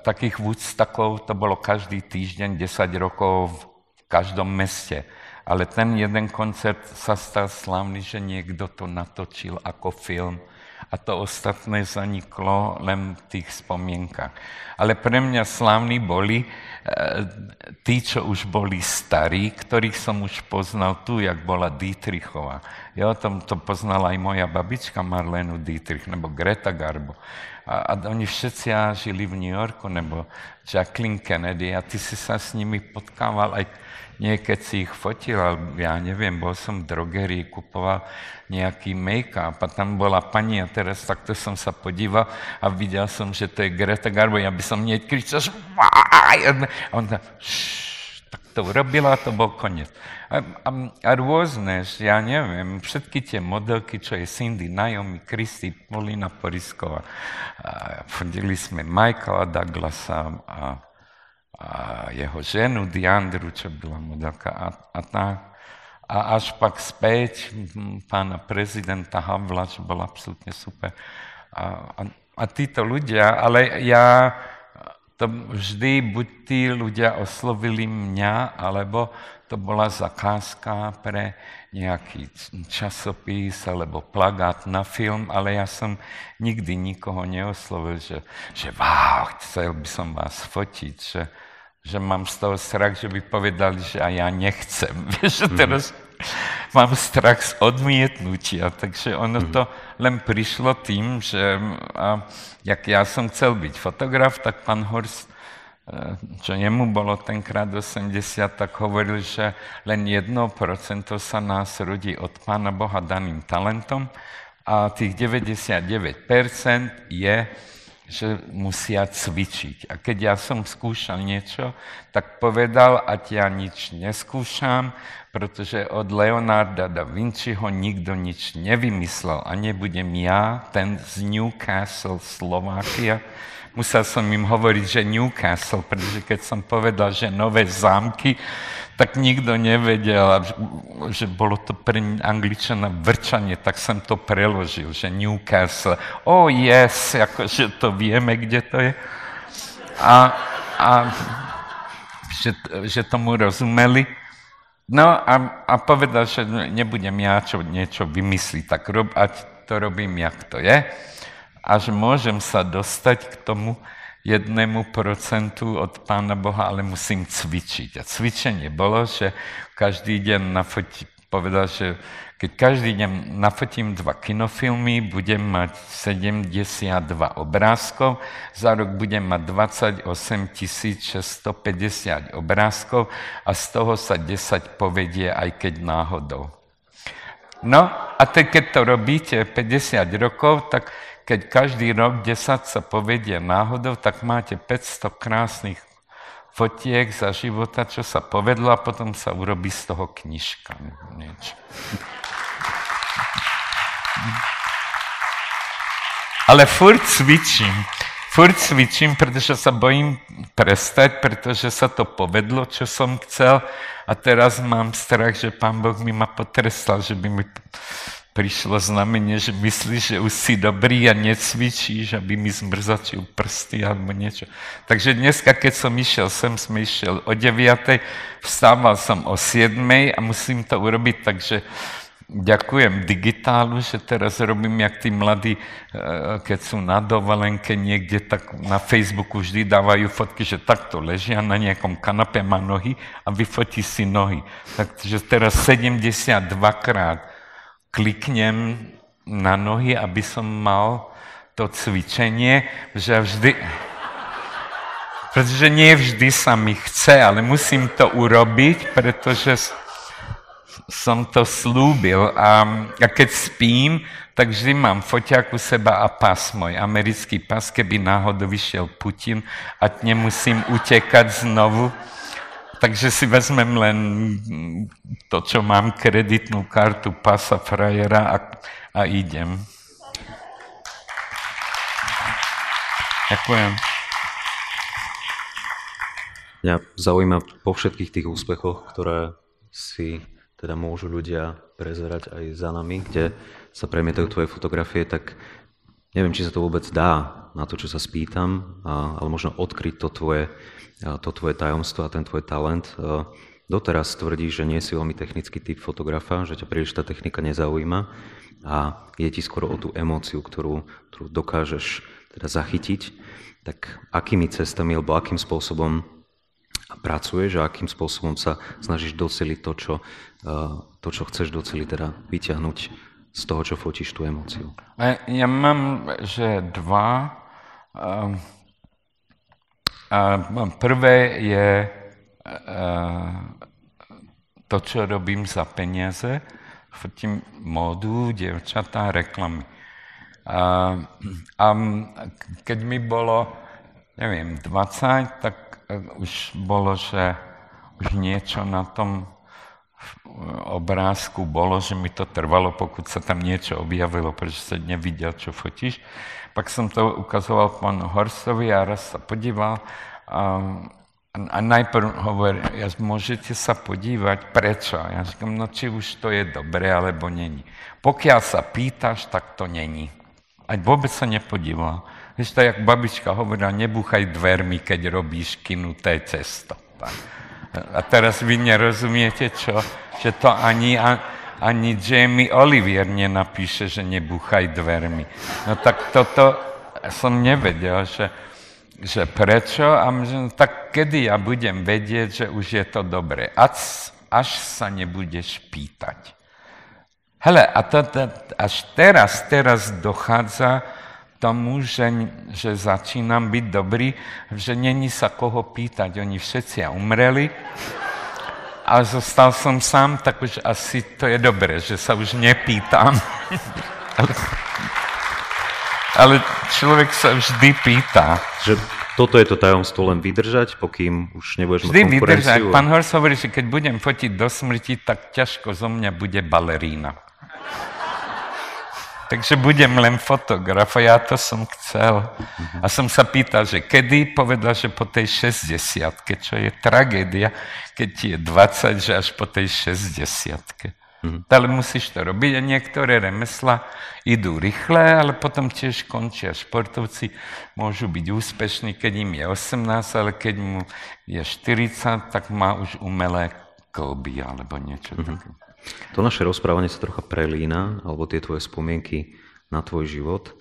Speaker 2: takých Woodstockov to bolo každý týždeň 10 rokov v každom meste. Ale ten jeden koncert sa stal slávny, že niekto to natočil ako film a to ostatné zaniklo len v tých spomienkach. Ale pre mňa slávni boli tí, čo už boli starí, ktorých som už poznal tu, jak bola Dietrichová. Ja o tom to poznala aj moja babička Marlenu Dietrich, nebo Greta Garbo. A, a oni všetci žili v New Yorku, nebo Jacqueline Kennedy a ty si sa s nimi potkával aj niekedy si ich fotil, ja neviem, bol som v drogerii, kupoval nejaký make-up a tam bola pani a teraz takto som sa podíval a videl som, že to je Greta Garbo, ja by som nie kričal, že a on tak to urobila a to bol koniec. A, a, a rôzne, ja neviem, všetky tie modelky, čo je Cindy, Naomi, Christy, Polina Porisková, a fondili sme Michaela Douglasa a, a jeho ženu Diandru, čo byla modelka a, a tak a až pak späť pána prezidenta Havla, čo bol absolútne super. A, a, a títo ľudia, ale ja to vždy buď tí ľudia oslovili mňa, alebo to bola zakázka pre nejaký časopis alebo plagát na film, ale ja som nikdy nikoho neoslovil, že, že wow, chcel by som vás fotiť, že, že mám z toho strach, že by povedali, že aj ja nechcem. (laughs) Vieš, mm-hmm. teraz mám strach z odmietnutia, takže ono mm-hmm. to len prišlo tým, že a, jak ja som chcel byť fotograf, tak pán Horst, e, čo nemu bolo tenkrát 80, tak hovoril, že len 1% sa nás rodí od Pána Boha daným talentom a tých 99% je že musia cvičiť. A keď ja som skúšal niečo, tak povedal, ať ja nič neskúšam, pretože od Leonarda da Vinciho nikto nič nevymyslel a nebudem ja, ten z Newcastle, Slovakia. Musel som im hovoriť, že Newcastle, pretože keď som povedal, že nové zámky, tak nikto nevedel, že bolo to pre angličana vrčanie, tak som to preložil, že Newcastle. Oh yes, akože to vieme, kde to je. A, a že, že tomu rozumeli. No a, a povedal, že nebudem ja čo, niečo vymysliť, tak rob, ať to robím, jak to je. A že môžem sa dostať k tomu, jednému procentu od Pána Boha, ale musím cvičiť. A cvičenie bolo, že každý deň nafotí, povedal, že keď každý deň nafotím dva kinofilmy, budem mať 72 obrázkov, za rok budem mať 28 650 obrázkov a z toho sa 10 povedie, aj keď náhodou. No a te, keď to robíte 50 rokov, tak keď každý rok 10 sa povedie náhodou, tak máte 500 krásnych fotiek za života, čo sa povedlo a potom sa urobí z toho knižka. Niečo. Ale furt cvičím. Furt cvičím, pretože sa bojím prestať, pretože sa to povedlo, čo som chcel. A teraz mám strach, že pán Boh mi ma potrestal, že by mi prišlo znamenie, že myslíš, že už si dobrý a necvičíš, aby mi zmrzačil prsty alebo niečo. Takže dneska, keď som išiel sem, sme išiel o 9. Vstával som o 7. a musím to urobiť, takže ďakujem digitálu, že teraz robím, jak tí mladí, eh, keď sú na dovolenke niekde, tak na Facebooku vždy dávajú fotky, že takto ležia na nejakom kanape, má nohy a vyfotí si nohy. Takže teraz 72 krát kliknem na nohy, aby som mal to cvičenie, že vždy... pretože nie vždy sa mi chce, ale musím to urobiť, pretože som to slúbil. A, a keď spím, tak vždy mám foťák u seba a pas môj, americký pas, keby náhodou vyšiel Putin a nemusím utekať znovu. Takže si vezmem len to, čo mám, kreditnú kartu pasa frajera a, a idem. Ďakujem.
Speaker 1: Mňa zaujíma po všetkých tých úspechoch, ktoré si teda môžu ľudia prezerať aj za nami, kde sa premietajú tvoje fotografie, tak neviem, či sa to vôbec dá na to, čo sa spýtam, ale možno odkryť to tvoje, to tvoje tajomstvo a ten tvoj talent. Doteraz tvrdíš, že nie si veľmi technický typ fotografa, že ťa príliš tá technika nezaujíma a je ti skoro o tú emóciu, ktorú, ktorú dokážeš teda zachytiť. Tak akými cestami alebo akým spôsobom pracuješ a akým spôsobom sa snažíš doceliť to, čo, eh, to, čo chceš doceliť, teda vyťahnuť z toho, čo fotíš tú emóciu.
Speaker 2: Ja mám, že dva. Prvé je eh, to, čo robím za peniaze. Fotím módu, dievčatá, reklamy. A, a keď mi bolo, neviem, 20, tak už bolo, že už niečo na tom obrázku bolo, že mi to trvalo, pokud sa tam niečo objavilo, pretože sa nevidel, čo fotíš. Pak som to ukazoval pánu Horsovi a raz sa podíval a, a najprv hovorí, ja, môžete sa podívať, prečo? Ja říkám, no či už to je dobré, alebo není. Pokiaľ sa pýtaš, tak to není. Ať vôbec sa nepodíval. Vieš, to jak babička hovorila, nebuchaj dvermi, keď robíš kinuté cesto. A teraz vy nerozumiete, čo? Že to ani, ani Jamie Olivier nenapíše, že nebuchaj dvermi. No tak toto som nevedel, že, že prečo a že, no, tak kedy ja budem vedieť, že už je to dobré. Až, až sa nebudeš pýtať. Hele, a to, to, až teraz, teraz dochádza tomu, že, že začínam byť dobrý, že není sa koho pýtať. Oni všetci umreli a zostal som sám, tak už asi to je dobré, že sa už nepýtam. ale, (laughs) ale človek sa vždy pýta.
Speaker 1: Že toto je to tajomstvo len vydržať, pokým už nebudeš
Speaker 2: Vždy mať vydržať. Pán Hors hovorí, že keď budem fotiť do smrti, tak ťažko zo mňa bude balerína. Takže budem len fotograf a ja to som chcel. A som sa pýtal, že kedy, povedal, že po tej 60 čo je tragédia, keď ti je 20, že až po tej 60 mm Ale musíš to robiť a niektoré remesla idú rýchle, ale potom tiež končia. Športovci môžu byť úspešní, keď im je 18, ale keď mu je 40, tak má už umelé kolby alebo niečo mm-hmm. také.
Speaker 1: To naše rozprávanie sa trocha prelína, alebo tie tvoje spomienky na tvoj život.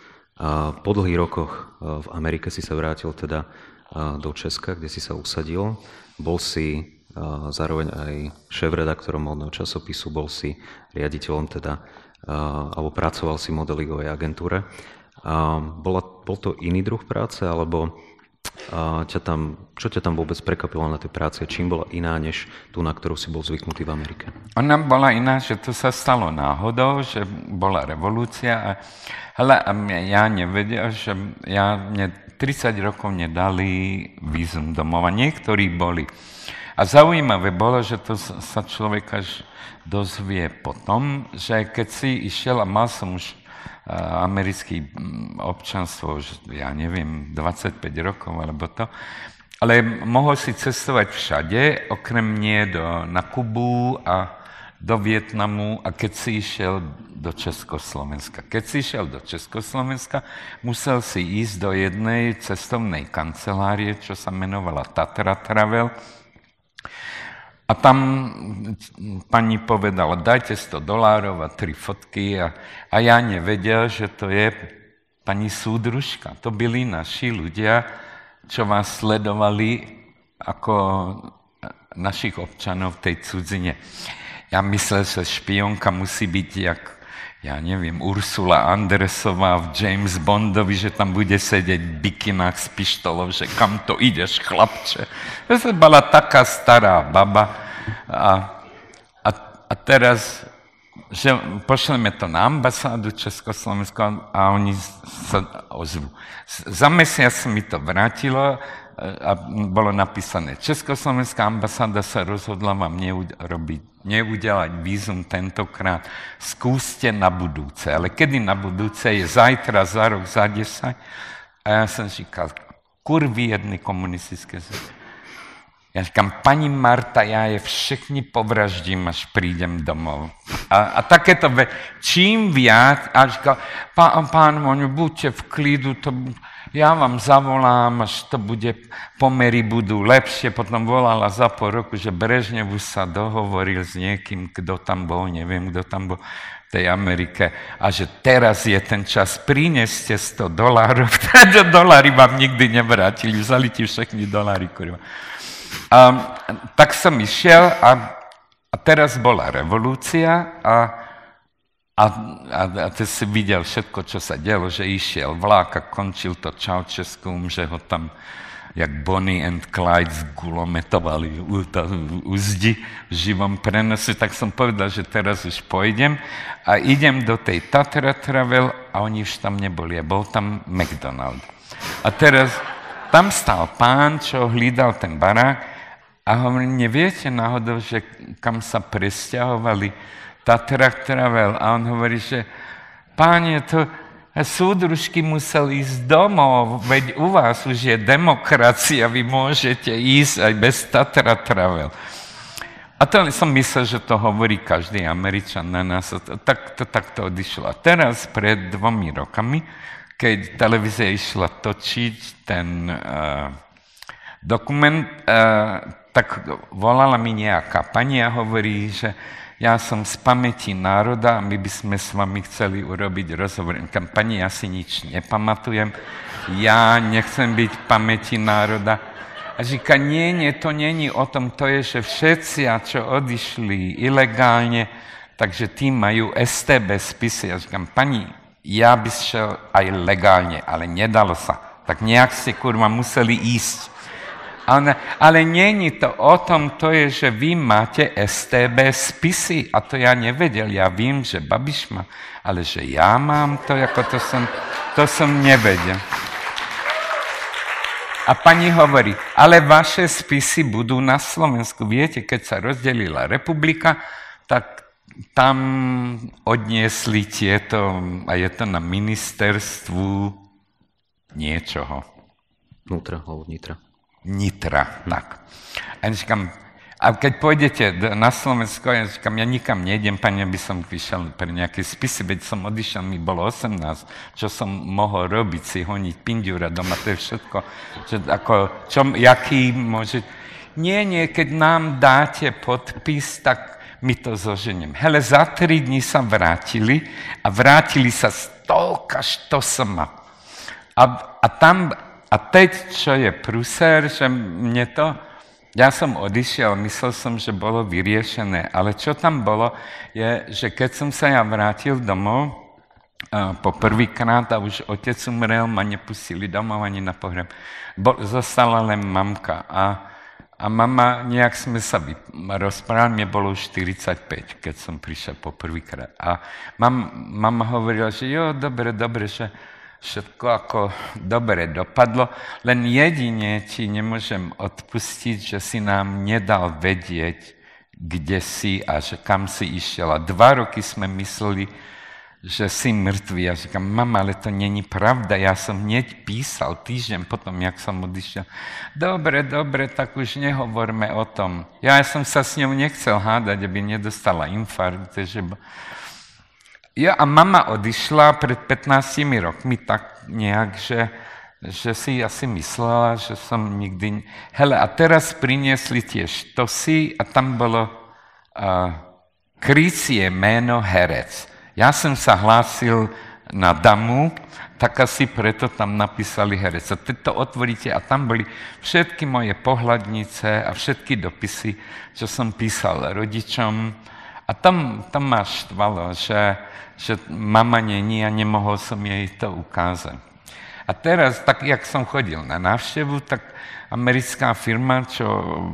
Speaker 1: Po dlhých rokoch v Amerike si sa vrátil teda do Česka, kde si sa usadil. Bol si zároveň aj šéf-redaktorom modného časopisu, bol si riaditeľom teda, alebo pracoval si v modelingovej agentúre. Bol to iný druh práce, alebo a ťa tam, čo ťa tam vôbec prekvapilo na tej práci? Čím bola iná, než tú, na ktorú si bol zvyknutý v Amerike?
Speaker 2: Ona bola iná, že to sa stalo náhodou, že bola revolúcia. A, hele, a ja nevedel, že ja, mne 30 rokov nedali vízum domova. Niektorí boli. A zaujímavé bolo, že to sa človek až dozvie potom, že keď si išiel a mal som už americký občanstvo ja neviem, 25 rokov alebo to, ale mohol si cestovať všade, okrem nie do, na Kubu a do Vietnamu a keď si išiel do Československa. Keď si išiel do Československa, musel si ísť do jednej cestovnej kancelárie, čo sa menovala Tatra Travel, a tam pani povedala, dajte 100 dolárov a tri fotky a, a ja nevedel, že to je pani súdružka. To byli naši ľudia, čo vás sledovali ako našich občanov v tej cudzine. Ja myslel, že špionka musí byť jak ja neviem, Ursula Andresová v James Bondovi, že tam bude sedieť v bikinách s pištolou, že kam to ideš, chlapče. To bola taká stará baba a, a, a teraz že pošleme to na ambasádu Československa a oni sa ozvu. Za mesiac mi to vrátilo a bolo napísané, Československá ambasáda sa rozhodla vám neurobiť, neudelať vízum tentokrát, skúste na budúce. Ale kedy na budúce je zajtra, za rok, za desať? A ja som říkal, kurvy jedny komunistické země. Já říkám, paní Marta, já je všechny povraždím, až přijdem domov. A, a také to, ve, čím viac, a říkal, pán, pán Moňu, buďte v klidu, to, já vám zavolám, až to bude, pomery budú lepšie. Potom volala za pol roku, že Brežnev už sa dohovoril s niekým, kto tam bol, neviem, kto tam bol v tej Amerike, a že teraz je ten čas, prineste 100 dolárov, (laughs) doláry vám nikdy nevrátili, vzali ti všechny doláry, kurva. A, tak som išiel a, a teraz bola revolúcia a, a, a, a ty si videl všetko, čo sa dialo, že išiel vlák a končil to Čaučeskum, že ho tam jak Bonnie and Clyde zgulometovali u, to, u zdi v živom prenose, tak som povedal, že teraz už pôjdem a idem do tej Tatra Travel a oni už tam neboli a bol tam McDonald. A teraz tam stal pán, čo hlídal ten barák a hovorím, neviete náhodou, že kam sa presťahovali Tatra Travel? A on hovorí, že páne, to súdružky museli ísť domov, veď u vás už je demokracia, vy môžete ísť aj bez Tatra Travel. A to som myslel, že to hovorí každý Američan na nás. Tak to takto odišlo. A teraz, pred dvomi rokami, keď televízia išla točiť ten uh, dokument, uh, tak volala mi nejaká pani a hovorí, že ja som z pamäti národa a my by sme s vami chceli urobiť rozhovor. Pani, ja si nič nepamatujem, ja nechcem byť v pamäti národa. A říká, nie, nie, to není o tom, to je, že všetci, čo odišli ilegálne, takže tí majú STB spisy. Ja říkám, pani, ja by šel aj legálne, ale nedalo sa. Tak nejak ste, kurva, museli ísť. Ale, ale není to o tom, to je, že vy máte STB spisy a to ja nevedel. Ja vím, že Babiš má, ale že ja mám to, ako to som, to som nevedel. A pani hovorí, ale vaše spisy budú na Slovensku. Viete, keď sa rozdelila republika, tak tam odniesli tieto, a je to na ministerstvu niečoho.
Speaker 1: Vnútra, alebo vnitra.
Speaker 2: Nitra. Tak. A říkám, a keď pôjdete na Slovensko, ja říkám, ja nikam nejdem, pani, aby som vyšiel pre nejaké spisy, veď som odišiel, mi bolo 18, čo som mohol robiť, si honiť pindiura doma, to je všetko, že ako, čo, jaký môže... Nie, nie, keď nám dáte podpis, tak my to zoženiem. Hele, za tri dní sa vrátili a vrátili sa stolka štosoma. A, a tam a teď, čo je pruser, že mne to, ja som odišiel, myslel som, že bolo vyriešené, ale čo tam bolo, je, že keď som sa ja vrátil domov, po prvýkrát a už otec umrel, ma nepustili domov ani na pohreb. Bo, zostala len mamka a, a mama, nejak sme sa rozprávali, mne bolo už 45, keď som prišiel po prvýkrát. A mam, mama hovorila, že jo, dobre, dobre, že všetko ako dobre dopadlo, len jedine ti nemôžem odpustiť, že si nám nedal vedieť, kde si a že kam si išiel. A dva roky sme mysleli, že si mŕtvý. Ja říkám, mama, ale to není pravda, ja som hneď písal týždeň potom, jak som odišiel. Dobre, dobre, tak už nehovorme o tom. Ja som sa s ňou nechcel hádať, aby nedostala infarkt, že Jo, a mama odišla pred 15 rokmi tak nejak, že, že si asi myslela, že som nikdy... Hele, a teraz priniesli tie štosy a tam bolo uh, krycie meno herec. Ja som sa hlásil na damu, tak asi preto tam napísali herec. A teď to otvoríte a tam boli všetky moje pohľadnice a všetky dopisy, čo som písal rodičom, A tam, tam ma štvalo, že, že mama není a nemohol som jej to ukázať. A teraz, tak jak som chodil na návštevu, tak americká firma, čo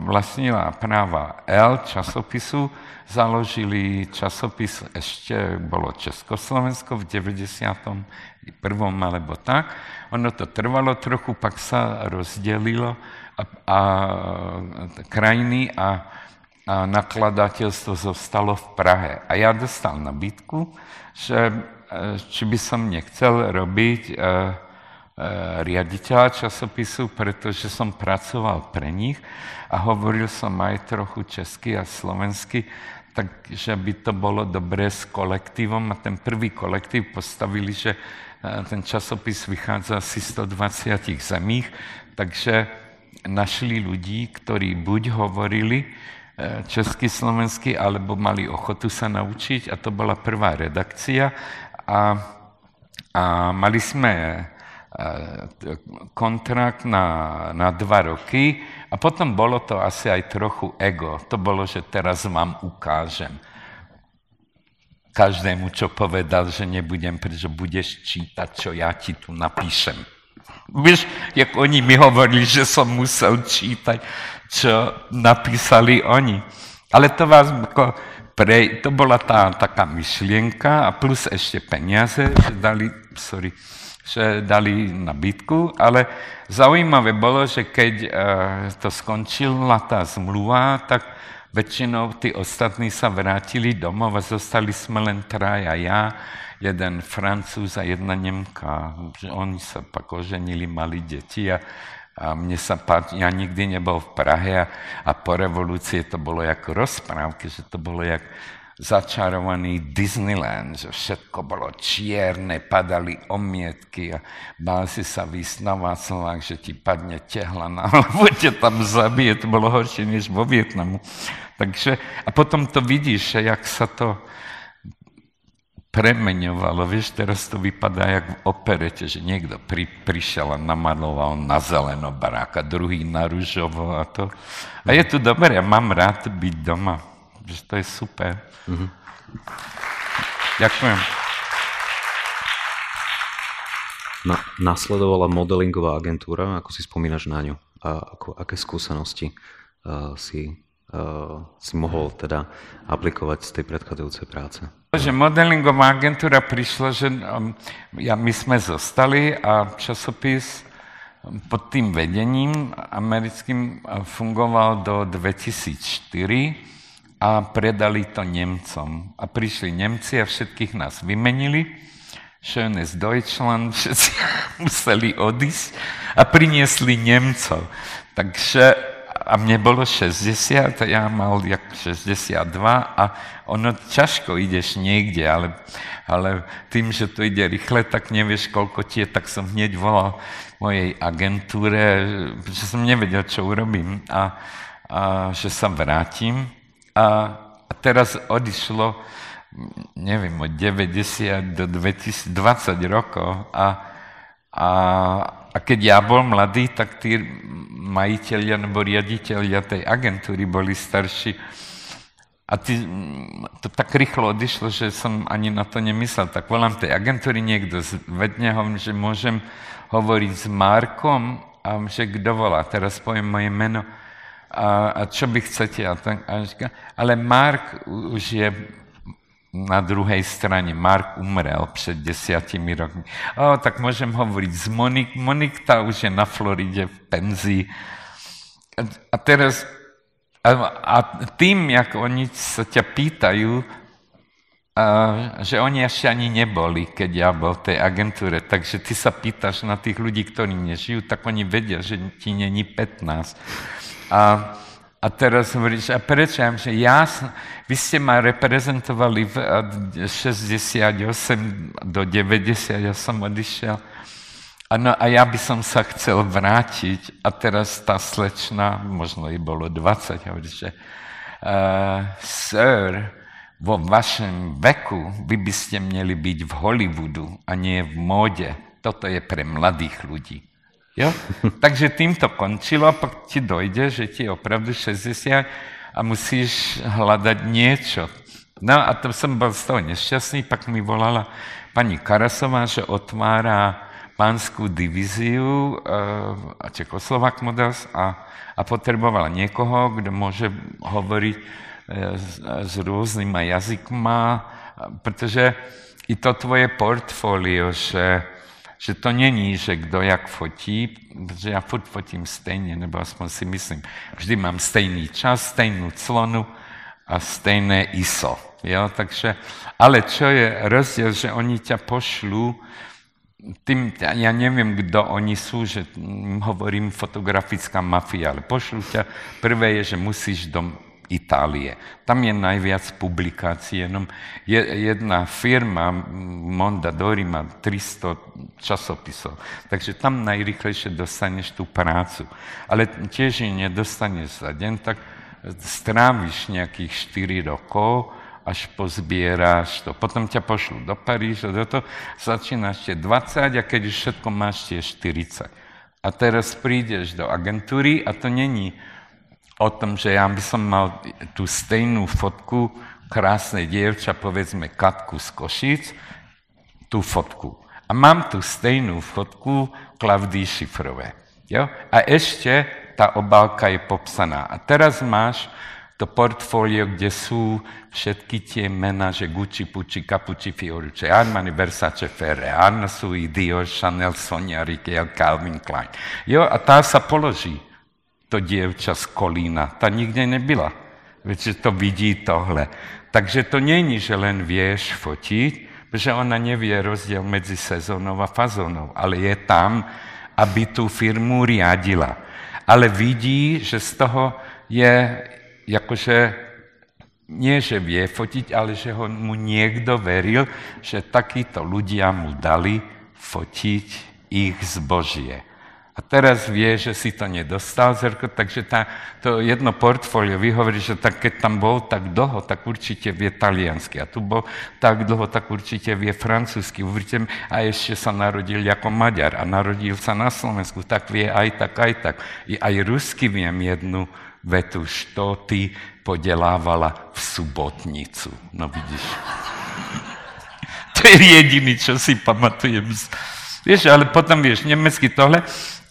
Speaker 2: vlastnila práva L časopisu, založili časopis, ešte bolo Československo v 91. alebo tak. Ono to trvalo trochu, pak sa rozdelilo a, a krajiny a a nakladateľstvo zostalo v Prahe. A ja dostal nabídku, že e, či by som nechcel robiť e, e, riaditeľa časopisu, pretože som pracoval pre nich a hovoril som aj trochu česky a slovensky, takže by to bolo dobré s kolektívom a ten prvý kolektív postavili, že ten časopis vychádza asi 120 zemích, takže našli ľudí, ktorí buď hovorili E, česky, slovensky, alebo mali ochotu sa naučiť. A to bola prvá redakcia. A, a mali sme e, kontrakt na, na dva roky. A potom bolo to asi aj trochu ego. To bolo, že teraz vám ukážem. Každému, čo povedal, že nebudem, pretože budeš čítať, čo ja ti tu napíšem. Víš, jak oni mi hovorili, že som musel čítať čo napísali oni. Ale to vás ako pre, to bola tá taká myšlienka a plus ešte peniaze, že dali, sorry, že dali na bytku, ale zaujímavé bolo, že keď uh, to skončila tá zmluva, tak väčšinou tí ostatní sa vrátili domov a zostali sme len traja ja, jeden Francúz a jedna Nemka. Oni sa pak oženili, mali deti a a mne sa páči, ja nikdy nebol v Prahe a, a po revolúcii to bolo ako rozprávky, že to bolo jak začarovaný Disneyland, že všetko bolo čierne, padali omietky a bál si sa výsť na Václavák, že ti padne tehla na hlavu, (laughs) ťa tam zabije, to bolo horšie než vo Vietnamu. Takže, a potom to vidíš, jak sa to premeňovalo. Vieš, teraz to vypadá jak v operete, že niekto pri, prišiel a namaloval na zeleno baráka, druhý na rúžovo a to. A je to dobré, ja mám rád byť doma. Že to je super. Mm-hmm. Ďakujem.
Speaker 1: Na, nasledovala modelingová agentúra, ako si spomínaš na ňu? A ako, aké skúsenosti uh, si uh, si mohol teda aplikovať z tej predchádzajúcej práce?
Speaker 2: Že modelingová agentúra prišla, že um, ja, my sme zostali a časopis um, pod tým vedením americkým uh, fungoval do 2004 a predali to Nemcom. A prišli Nemci a všetkých nás vymenili. Schönes Deutschland, všetci (laughs) museli odísť a priniesli Nemcov. Takže a mne bolo 60, ja mal jak 62 a ono ťažko ideš niekde, ale, ale tým, že to ide rýchle, tak nevieš, koľko tie, tak som hneď volal mojej agentúre, že som nevedel, čo urobím a, a že sa vrátim. A, a teraz odišlo, neviem, od 90 do 2020 rokov a, a a keď ja bol mladý, tak tí majiteľia nebo riaditeľia tej agentúry boli starší. A ty, to tak rýchlo odišlo, že som ani na to nemyslel. Tak volám tej agentúry niekto, vedne ho, že môžem hovoriť s Markom a že kto volá, teraz poviem moje meno. A, a čo by chcete? A tak, a, ale Mark už je na druhej strane Mark umrel před desiatimi rokmi. O, tak môžem hovoriť s Monik. Monik tá už je na Floride v penzii. A teraz, a, a tým, jak oni sa ťa pýtajú, a, že oni ešte ani neboli, keď ja bol v tej agentúre, takže ty sa pýtaš na tých ľudí, ktorí nežijú, tak oni vedia, že ti není 15. A a teraz hovoríš, a prečo? Ja že ja, vy ste ma reprezentovali v 68 do 90, ja som odišiel. Ano, a ja by som sa chcel vrátiť a teraz tá slečna, možno jej bolo 20, hovorí, že uh, sir, vo vašem veku vy by ste měli byť v Hollywoodu a nie v móde. Toto je pre mladých ľudí. Jo? (laughs) Takže tým to končilo, pak ti dojde, že ti je opravdu 60 a musíš hľadať niečo. No a to som bol z toho nešťastný, pak mi volala pani Karasová, že otvára pánskú divíziu uh, Čekoslovak Models a, a potrebovala niekoho, kto môže hovoriť uh, s, s rôznyma jazykma, pretože i to tvoje portfólio, že, že to není, že kdo jak fotí, protože ja furt fotím stejne, nebo aspoň si myslím, vždy mám stejný čas, stejnú clonu a stejné ISO. Jo? Takže, ale čo je rozdiel, že oni ťa pošlú tým, ja neviem, kto oni sú, že hovorím fotografická mafia, ale pošlú ťa, prvé je, že musíš do Itálie. Tam je najviac publikácií, jenom je, jedna firma, Mondadori, má 300 časopisov, takže tam najrychlejšie dostaneš tú prácu. Ale tiež ji nedostaneš za deň, tak stráviš nejakých 4 rokov, až pozbieráš to. Potom ťa pošlú do Paríža, do toho začínaš tie 20 a keď už všetko máš tie 40. A teraz prídeš do agentúry a to není o tom, že ja by som mal tú stejnú fotku krásnej dievča, povedzme Katku z Košic, tú fotku. A mám tú stejnú fotku Klavdii Šifrové. Jo? A ešte tá obálka je popsaná. A teraz máš to portfólio, kde sú všetky tie mená, že Gucci, Pucci, Capucci, Fiorucci, Armani, Versace, Ferre, Anna Sui, Dior, Chanel, Sonia, Riquel, Calvin Klein. Jo, a tá sa položí, to dievča z Kolína. Tá nikde nebyla. Veď to vidí tohle. Takže to není, že len vieš fotiť, že ona nevie rozdiel medzi sezónou a fazónou, ale je tam, aby tú firmu riadila. Ale vidí, že z toho je akože nie, že vie fotiť, ale že ho mu niekto veril, že takíto ľudia mu dali fotiť ich zbožie. A teraz vie, že si to nedostal, Zerko, takže tá, to jedno portfólio, vy hovorí, že tak, keď tam bol tak dlho, tak určite vie taliansky. A tu bol tak dlho, tak určite vie francúzsky. Uvidíte, a ešte sa narodil ako Maďar a narodil sa na Slovensku, tak vie aj tak, aj tak. I aj rusky viem jednu vetu, što ty podelávala v subotnicu. No vidíš. (laughs) To je jediný, čo si pamatujem. Vieš, ale potom vieš, nemecky tohle,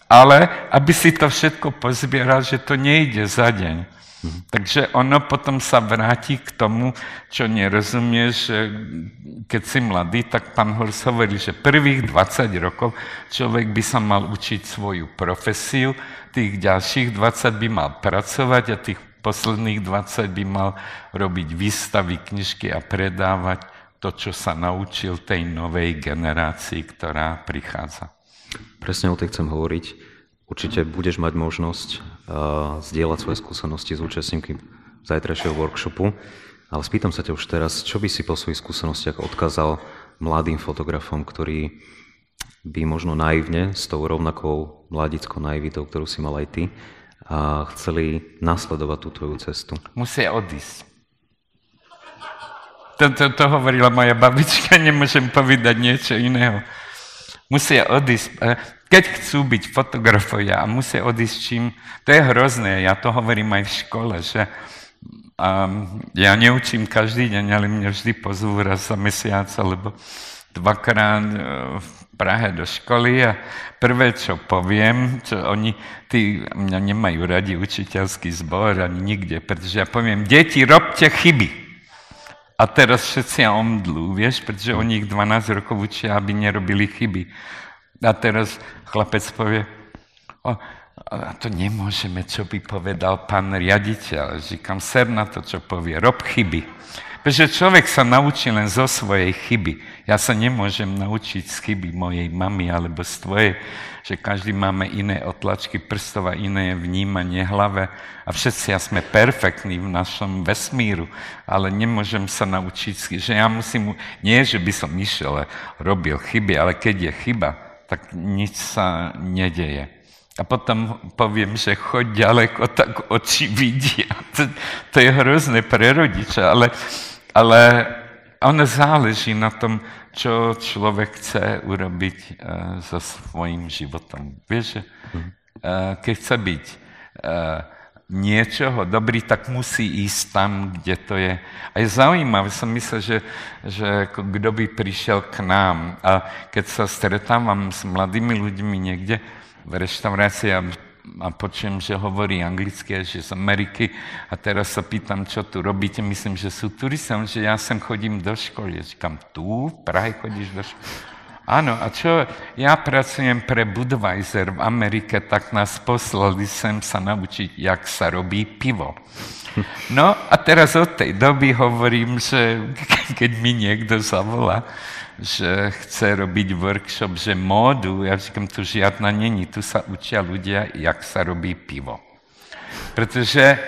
Speaker 2: ale aby si to všetko pozbieral, že to nejde za deň. Takže ono potom sa vráti k tomu, čo nerozumieš, keď si mladý, tak pán Hors hovorí, že prvých 20 rokov človek by sa mal učiť svoju profesiu, tých ďalších 20 by mal pracovať a tých posledných 20 by mal robiť výstavy, knižky a predávať to, čo sa naučil tej novej generácii, ktorá prichádza.
Speaker 1: Presne o tej chcem hovoriť. Určite budeš mať možnosť uh, zdieľať svoje skúsenosti s účastníky zajtrajšieho workshopu, ale spýtam sa ťa už teraz, čo by si po svojich skúsenostiach odkázal mladým fotografom, ktorí by možno naivne, s tou rovnakou mladickou naivitou, ktorú si mal aj ty, a chceli nasledovať tú tvoju cestu?
Speaker 2: Musia odísť. To, to, to hovorila moja babička, nemôžem povedať niečo iného. Musia odísť. E, keď chcú byť fotografovia a musia odísť čím, to je hrozné. Ja to hovorím aj v škole, že um, ja neučím každý deň, ale mňa vždy pozvú raz za mesiac, alebo dvakrát e, v Prahe do školy a prvé, čo poviem, čo oni, tí mňa nemajú radi učiteľský zbor ani nikde, pretože ja poviem, deti, robte chyby. A teraz všetci omdlú, vieš, pretože oni ich 12 rokov učia, aby nerobili chyby. A teraz chlapec povie, o, a to nemôžeme, čo by povedal pán riaditeľ. Říkam, ser na to, čo povie, rob chyby. Pretože človek sa naučí len zo svojej chyby. Ja sa nemôžem naučiť z chyby mojej mamy alebo z tvojej, že každý máme iné otlačky prstov a iné vnímanie hlave a všetci ja sme perfektní v našom vesmíru, ale nemôžem sa naučiť, že ja musím, nie že by som išiel robil chyby, ale keď je chyba, tak nič sa nedeje. A potom poviem, že choď ďaleko, tak oči vidia. To, to je hrozné pre rodiča, ale ale ono záleží na tom, čo človek chce urobiť uh, so svojím životom. Vieš, uh, keď chce byť uh, niečoho dobrý, tak musí ísť tam, kde to je. A je zaujímavé, som myslel, že, že kdo by prišiel k nám. A keď sa stretávam s mladými ľuďmi niekde v reštaurácii a, a počujem, že hovorí anglicky, že z Ameriky a teraz sa pýtam, čo tu robíte, myslím, že sú turisti, že ja sem chodím do školy. Ja říkám, tu v Prahe chodíš do školy? Áno, a čo ja pracujem pre Budweiser v Amerike, tak nás poslali sem sa naučiť, jak sa robí pivo. No a teraz od tej doby hovorím, že (laughs) keď mi niekto zavolá, že chce robiť workshop, že módu, ja říkám, tu žiadna není, tu sa učia ľudia, jak sa robí pivo. Pretože,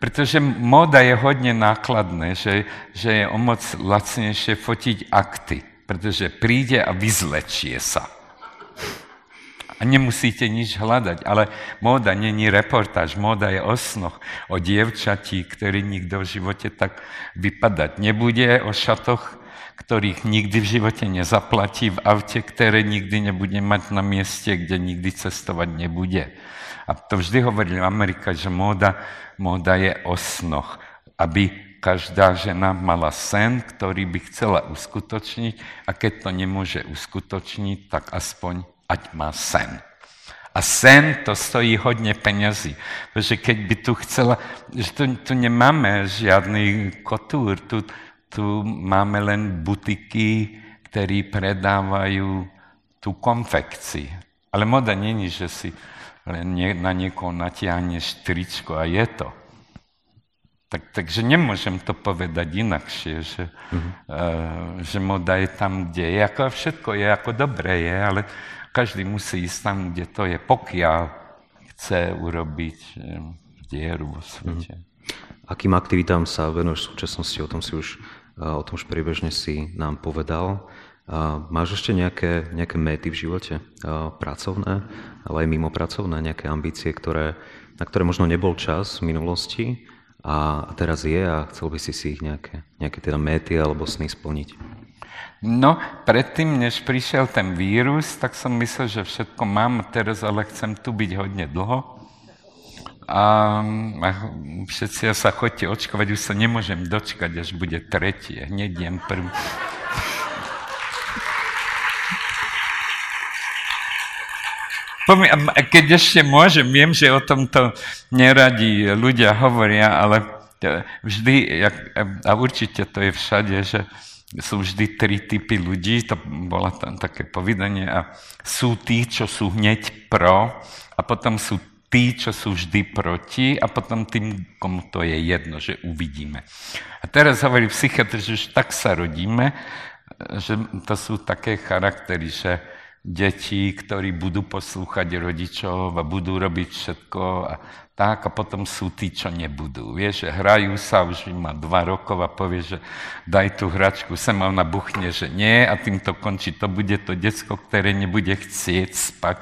Speaker 2: pretože móda je hodne nákladné, že, že je o moc lacnejšie fotiť akty pretože príde a vyzlečie sa. A nemusíte nič hľadať, ale móda není reportáž, móda je osnoch o dievčatí, ktorý nikto v živote tak vypadať nebude, o šatoch, ktorých nikdy v živote nezaplatí, v aute, ktoré nikdy nebude mať na mieste, kde nikdy cestovať nebude. A to vždy hovorili Amerika, že móda, móda je osnoch, aby každá žena mala sen, ktorý by chcela uskutočniť a keď to nemôže uskutočniť, tak aspoň ať má sen. A sen to stojí hodně penězí, protože keď by tu chcela, že tu, tu nemáme žiadny kotúr, tu, tu máme len butiky, které predávajú tu konfekci. Ale moda není, že si len na niekoho natiahneš tričko a je to. Tak, takže nemôžem to povedať inakšie, že, mm-hmm. uh, že moda je tam, kde je. Ako všetko je, ako dobré je, ale každý musí ísť tam, kde to je, pokiaľ chce urobiť um, dieru vo svete.
Speaker 1: Mm-hmm. Akým aktivitám sa venuješ v súčasnosti? O tom si už, o tom už priebežne si nám povedal. Máš ešte nejaké, nejaké méty v živote? Pracovné, ale aj mimo pracovné, nejaké ambície, ktoré, na ktoré možno nebol čas v minulosti, a teraz je a chcel by si si ich nejaké, nejaké teda méty alebo sny splniť?
Speaker 2: No, predtým, než prišiel ten vírus, tak som myslel, že všetko mám, teraz ale chcem tu byť hodne dlho. A, a všetci sa chodte očkovať, už sa nemôžem dočkať, až bude tretie. Hneď jem prvý. keď ešte môžem, viem, že o tomto neradi ľudia hovoria, ale vždy, a určite to je všade, že sú vždy tri typy ľudí, to bolo tam také povedanie, a sú tí, čo sú hneď pro, a potom sú tí, čo sú vždy proti, a potom tým, komu to je jedno, že uvidíme. A teraz hovorí psychiatr, že už tak sa rodíme, že to sú také charaktery, že deti, ktorí budú poslúchať rodičov a budú robiť všetko a tak a potom sú tí, čo nebudú. Vieš, že hrajú sa, už má dva rokov a povie, že daj tú hračku, sem ona buchne, že nie a tým to končí. To bude to decko, ktoré nebude chcieť spať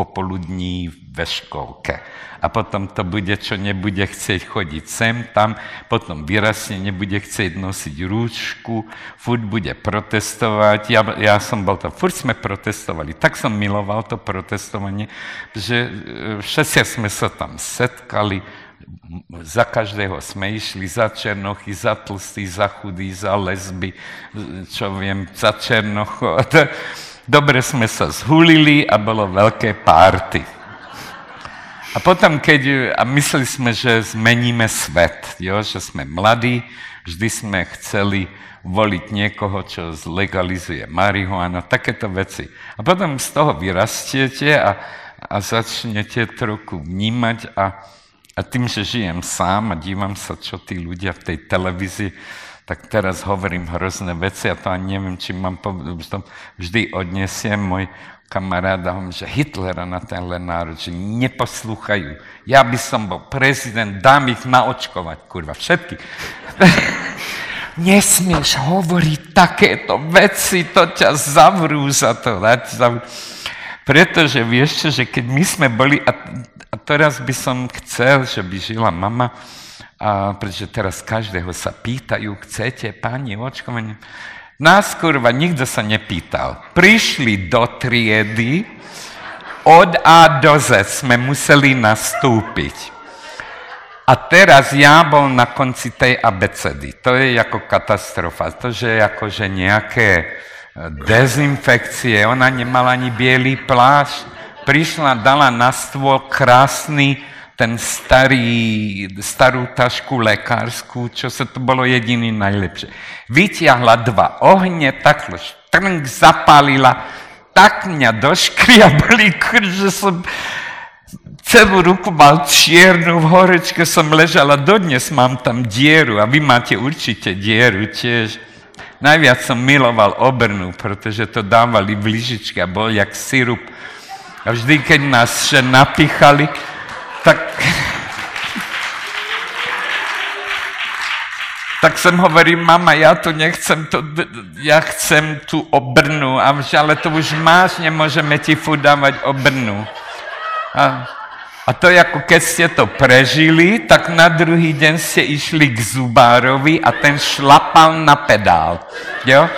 Speaker 2: popoludní ve školke. A potom to bude, čo nebude chcieť chodiť sem, tam, potom vyrasne nebude chcieť nosiť rúčku, furt bude protestovať. Ja, ja som bol to, furt sme protestovali. Tak som miloval to protestovanie, že e, všetci sme sa tam setkali, za každého sme išli, za černochy, za tlstý, za chudý, za lesby, čo viem, za černocho. Dobre sme sa zhulili a bolo veľké párty. A potom, keď a mysleli sme, že zmeníme svet, jo, že sme mladí, vždy sme chceli voliť niekoho, čo zlegalizuje marihuana, takéto veci. A potom z toho vyrastiete a, a začnete trochu vnímať a, a tým, že žijem sám a dívam sa, čo tí ľudia v tej televízii tak teraz hovorím hrozné veci a to ani neviem, či mám povedať, vždy odnesiem môj kamarád a že Hitlera na tenhle národ, že neposlúchajú. Ja by som bol prezident, dám ich naočkovať, kurva, všetky. (laughs) Nesmieš hovoriť takéto veci, to ťa zavrú za to. Pretože vieš že keď my sme boli, a, a teraz by som chcel, že by žila mama, a pretože teraz každého sa pýtajú, chcete, pani, očkovanie? Nás, kurva, nikto sa nepýtal. Prišli do triedy, od A do Z sme museli nastúpiť. A teraz ja bol na konci tej abecedy. To je ako katastrofa. To, že akože nejaké e, dezinfekcie. Ona nemala ani biely plášť. Prišla, dala na stôl krásny ten starý, starú tašku lekárskú, čo sa to bolo jediný najlepšie. Vytiahla dva ohne, takto štrnk zapálila, tak mňa doškriabali že som celú ruku mal čiernu, v horečke som ležala, dodnes mám tam dieru a vy máte určite dieru tiež. Najviac som miloval obrnu, pretože to dávali v lyžičke a bol jak sirup. A vždy, keď nás napichali, tak, tak jsem hovoril, mama, já to nechcem, to, já chcem tu obrnu. A ale to už máš, nemůžeme ti furt dávat obrnu. A, a to jako keď ste to prežili, tak na druhý den ste išli k zubárovi a ten šlapal na pedál. Jo?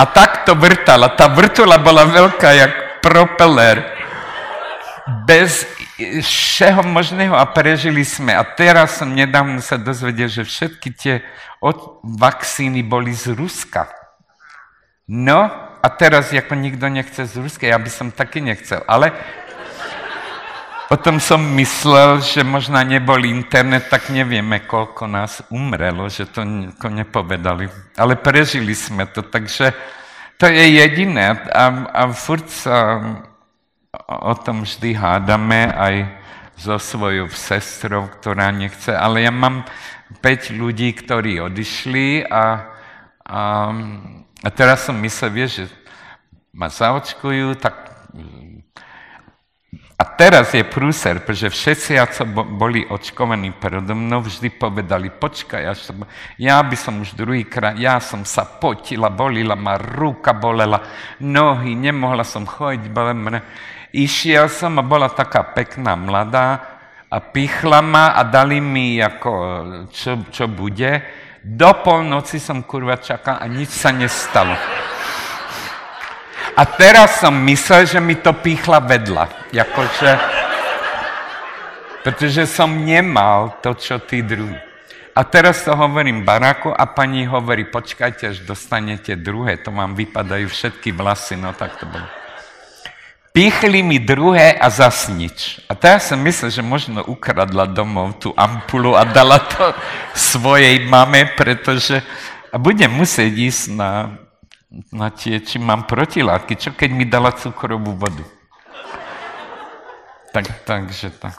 Speaker 2: A tak to vrtala. Ta vrtula byla velká jak propeler. Bez všeho možného a prežili sme. A teraz som nedávno sa dozvedel, že všetky tie od vakcíny boli z Ruska. No, a teraz ako nikto nechce z Ruska, ja by som taky nechcel. Ale potom som myslel, že možná nebol internet, tak nevieme, koľko nás umrelo, že to nepovedali. Ale prežili sme to, takže to je jediné. A, a furt sa o tom vždy hádame aj so svojou sestrou, ktorá nechce, ale ja mám 5 ľudí, ktorí odišli a, a, a teraz som myslel, vieš, že ma zaočkujú, tak a teraz je prúser, pretože všetci, co boli očkovaní predo mnou, vždy povedali, počkaj, ja, som, ja by som už druhýkrát, ja som sa potila, bolila ma, ruka bolela, nohy, nemohla som chodiť, bola mne. Išiel som a bola taká pekná mladá a pichla ma a dali mi ako, čo, čo bude. Do polnoci som kurva čakal a nič sa nestalo. A teraz som myslel, že mi to pichla vedla. Jakože, pretože som nemal to, čo tí druhí. A teraz to hovorím baráku a pani hovorí, počkajte, až dostanete druhé, to vám vypadajú všetky vlasy, no tak to bolo. Pichli mi druhé a zas nič. A teraz som myslel, že možno ukradla domov tú ampulu a dala to svojej mame, pretože a budem musieť ísť na, na tie, či mám protilátky, čo keď mi dala cukrovú vodu. Tak, takže tak.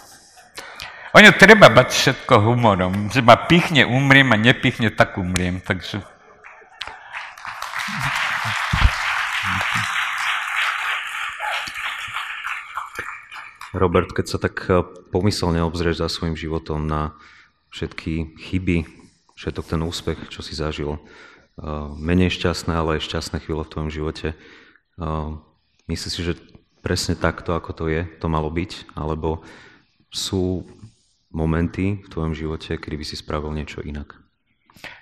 Speaker 2: Ono treba bať všetko humorom, že ma pichne, umriem a nepichne, tak umriem. Takže...
Speaker 1: Robert, keď sa tak eh, pomyselne obzrieš za svojim životom na všetky chyby, všetok ten úspech, čo si zažil, eh, menej šťastné, ale aj šťastné chvíle v tvojom živote, eh, myslíš si, že presne takto, ako to je, to malo byť? Alebo sú momenty v tvojom živote, kedy by si spravil niečo inak?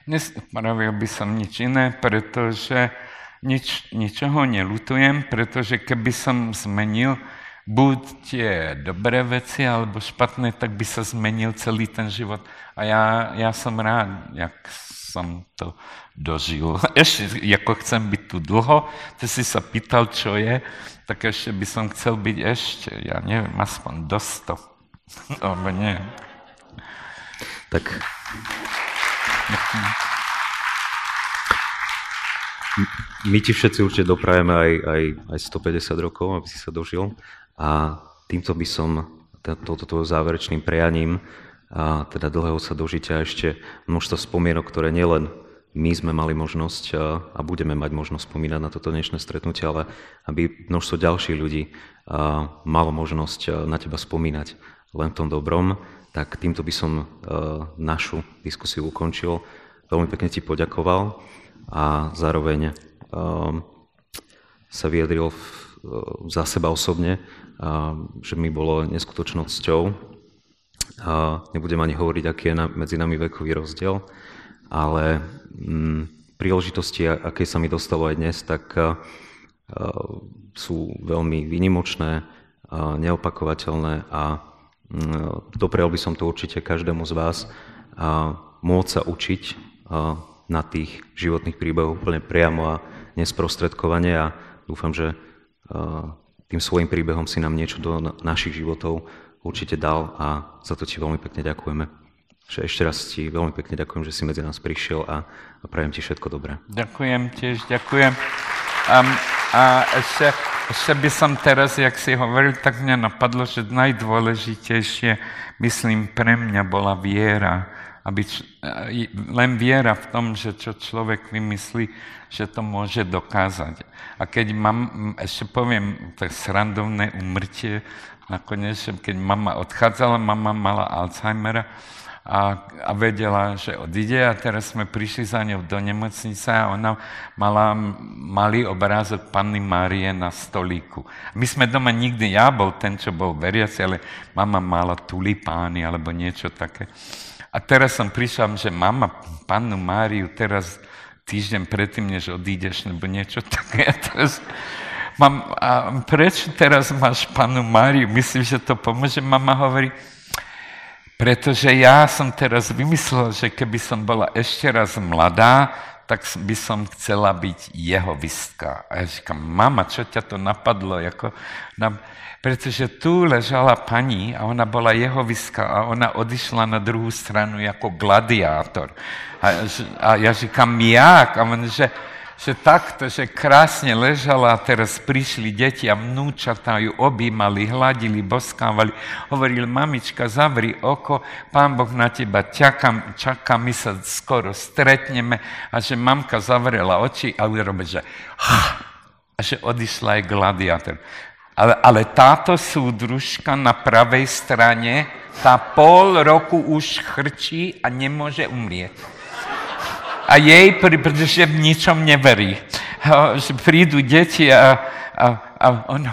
Speaker 2: Nespravil by som nič iné, pretože nič, ničoho nelutujem, pretože keby som zmenil buď tie dobré veci, alebo špatné, tak by sa zmenil celý ten život. A já, já jsem rád, jak jsem to dožil. (laughs) Ešte, ako chcem byť tu dlho, ty si sa pýtal, čo je, tak ešte by som chcel byť ešte, ja neviem, aspoň do 100. (laughs) Alebo nie.
Speaker 1: Tak... My ti všetci určite doprajeme aj, aj, aj 150 rokov, aby si sa dožil. A týmto by som, touto tvojou záverečným prianím, a teda dlhého sa dožitia ešte množstvo spomienok, ktoré nielen my sme mali možnosť a budeme mať možnosť spomínať na toto dnešné stretnutie, ale aby množstvo ďalších ľudí malo možnosť na teba spomínať len v tom dobrom, tak týmto by som našu diskusiu ukončil. Veľmi pekne ti poďakoval a zároveň sa vyjadril za seba osobne že mi bolo neskutočnou cťou. Nebudem ani hovoriť, aký je medzi nami vekový rozdiel, ale mm, príležitosti, aké sa mi dostalo aj dnes, tak sú veľmi vynimočné, neopakovateľné a doprial by som to určite každému z vás môcť sa učiť na tých životných príbehoch úplne priamo a nesprostredkovane a dúfam, že tým svojim príbehom si nám niečo do našich životov určite dal a za to ti veľmi pekne ďakujeme. Že ešte raz ti veľmi pekne ďakujem, že si medzi nás prišiel a, a prajem ti všetko dobré.
Speaker 2: Ďakujem tiež, ďakujem. Um, a ešte, ešte by som teraz, jak si hovoril, tak mňa napadlo, že najdôležitejšie, myslím, pre mňa bola viera. Aby, len viera v tom, že čo človek vymyslí, že to môže dokázať. A keď mám, ešte poviem, to srandovné umrtie, nakoniec, keď mama odchádzala, mama mala Alzheimera, a, a vedela, že odíde a teraz sme prišli za ňou do nemocnice a ona mala malý obrázok Panny Márie na stolíku. My sme doma nikdy, ja bol ten, čo bol veriaci, ale mama mala tulipány alebo niečo také. A teraz som prišiel, že mama Pannu Máriu teraz týždeň predtým, než odídeš, nebo niečo také. (laughs) A teraz, mám, a prečo teraz máš Pannu Máriu? Myslím, že to pomôže. Mama hovorí, pretože ja som teraz vymyslel, že keby som bola ešte raz mladá, tak by som chcela byť jeho vistka. A ja říkám, mama, čo ťa to napadlo? Jako, na... Pretože tu ležala pani a ona bola jeho viska a ona odišla na druhú stranu ako gladiátor. A, a ja říkám, jak? A on, že že takto, že krásne ležala a teraz prišli deti a vnúčatá ju objímali, hladili, boskávali. Hovorili, mamička, zavri oko, pán Boh na teba čaká, čaká, my sa skoro stretneme. A že mamka zavrela oči a urobe, že a že odišla aj gladiátor. Ale, ale táto súdružka na pravej strane, tá pol roku už chrčí a nemôže umrieť a jej, pretože v ničom neverí. Že prídu deti a, a, a on,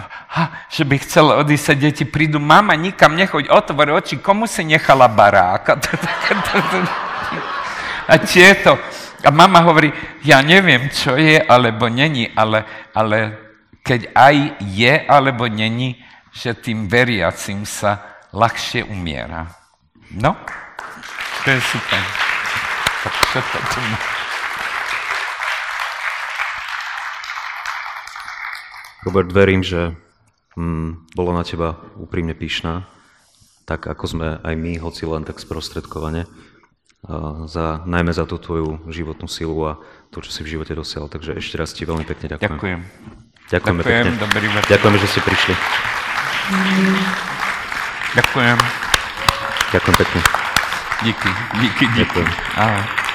Speaker 2: že by chcel odísť a deti prídu, mama, nikam nechoď, otvor oči, komu si nechala barák? A tieto. A mama hovorí, ja neviem, čo je alebo není, ale, ale keď aj je alebo není, že tým veriacim sa ľahšie umiera. No, to je super. Tak všetko to
Speaker 1: Robert, verím, že hm, bola na teba úprimne pyšná, tak ako sme aj my, hoci len tak sprostredkovane, za, najmä za tú tvoju životnú silu a to, čo si v živote dosiahol. Takže ešte raz ti veľmi pekne ďakujem.
Speaker 2: Ďakujem.
Speaker 1: Ďakujeme
Speaker 2: Ďakujem,
Speaker 1: pekne.
Speaker 2: dobrý večer.
Speaker 1: Ďakujeme, že ste prišli.
Speaker 2: Ďakujem.
Speaker 1: Ďakujem pekne.
Speaker 2: Díky, díky, díky.
Speaker 1: Ďakujem.
Speaker 2: Ahoj.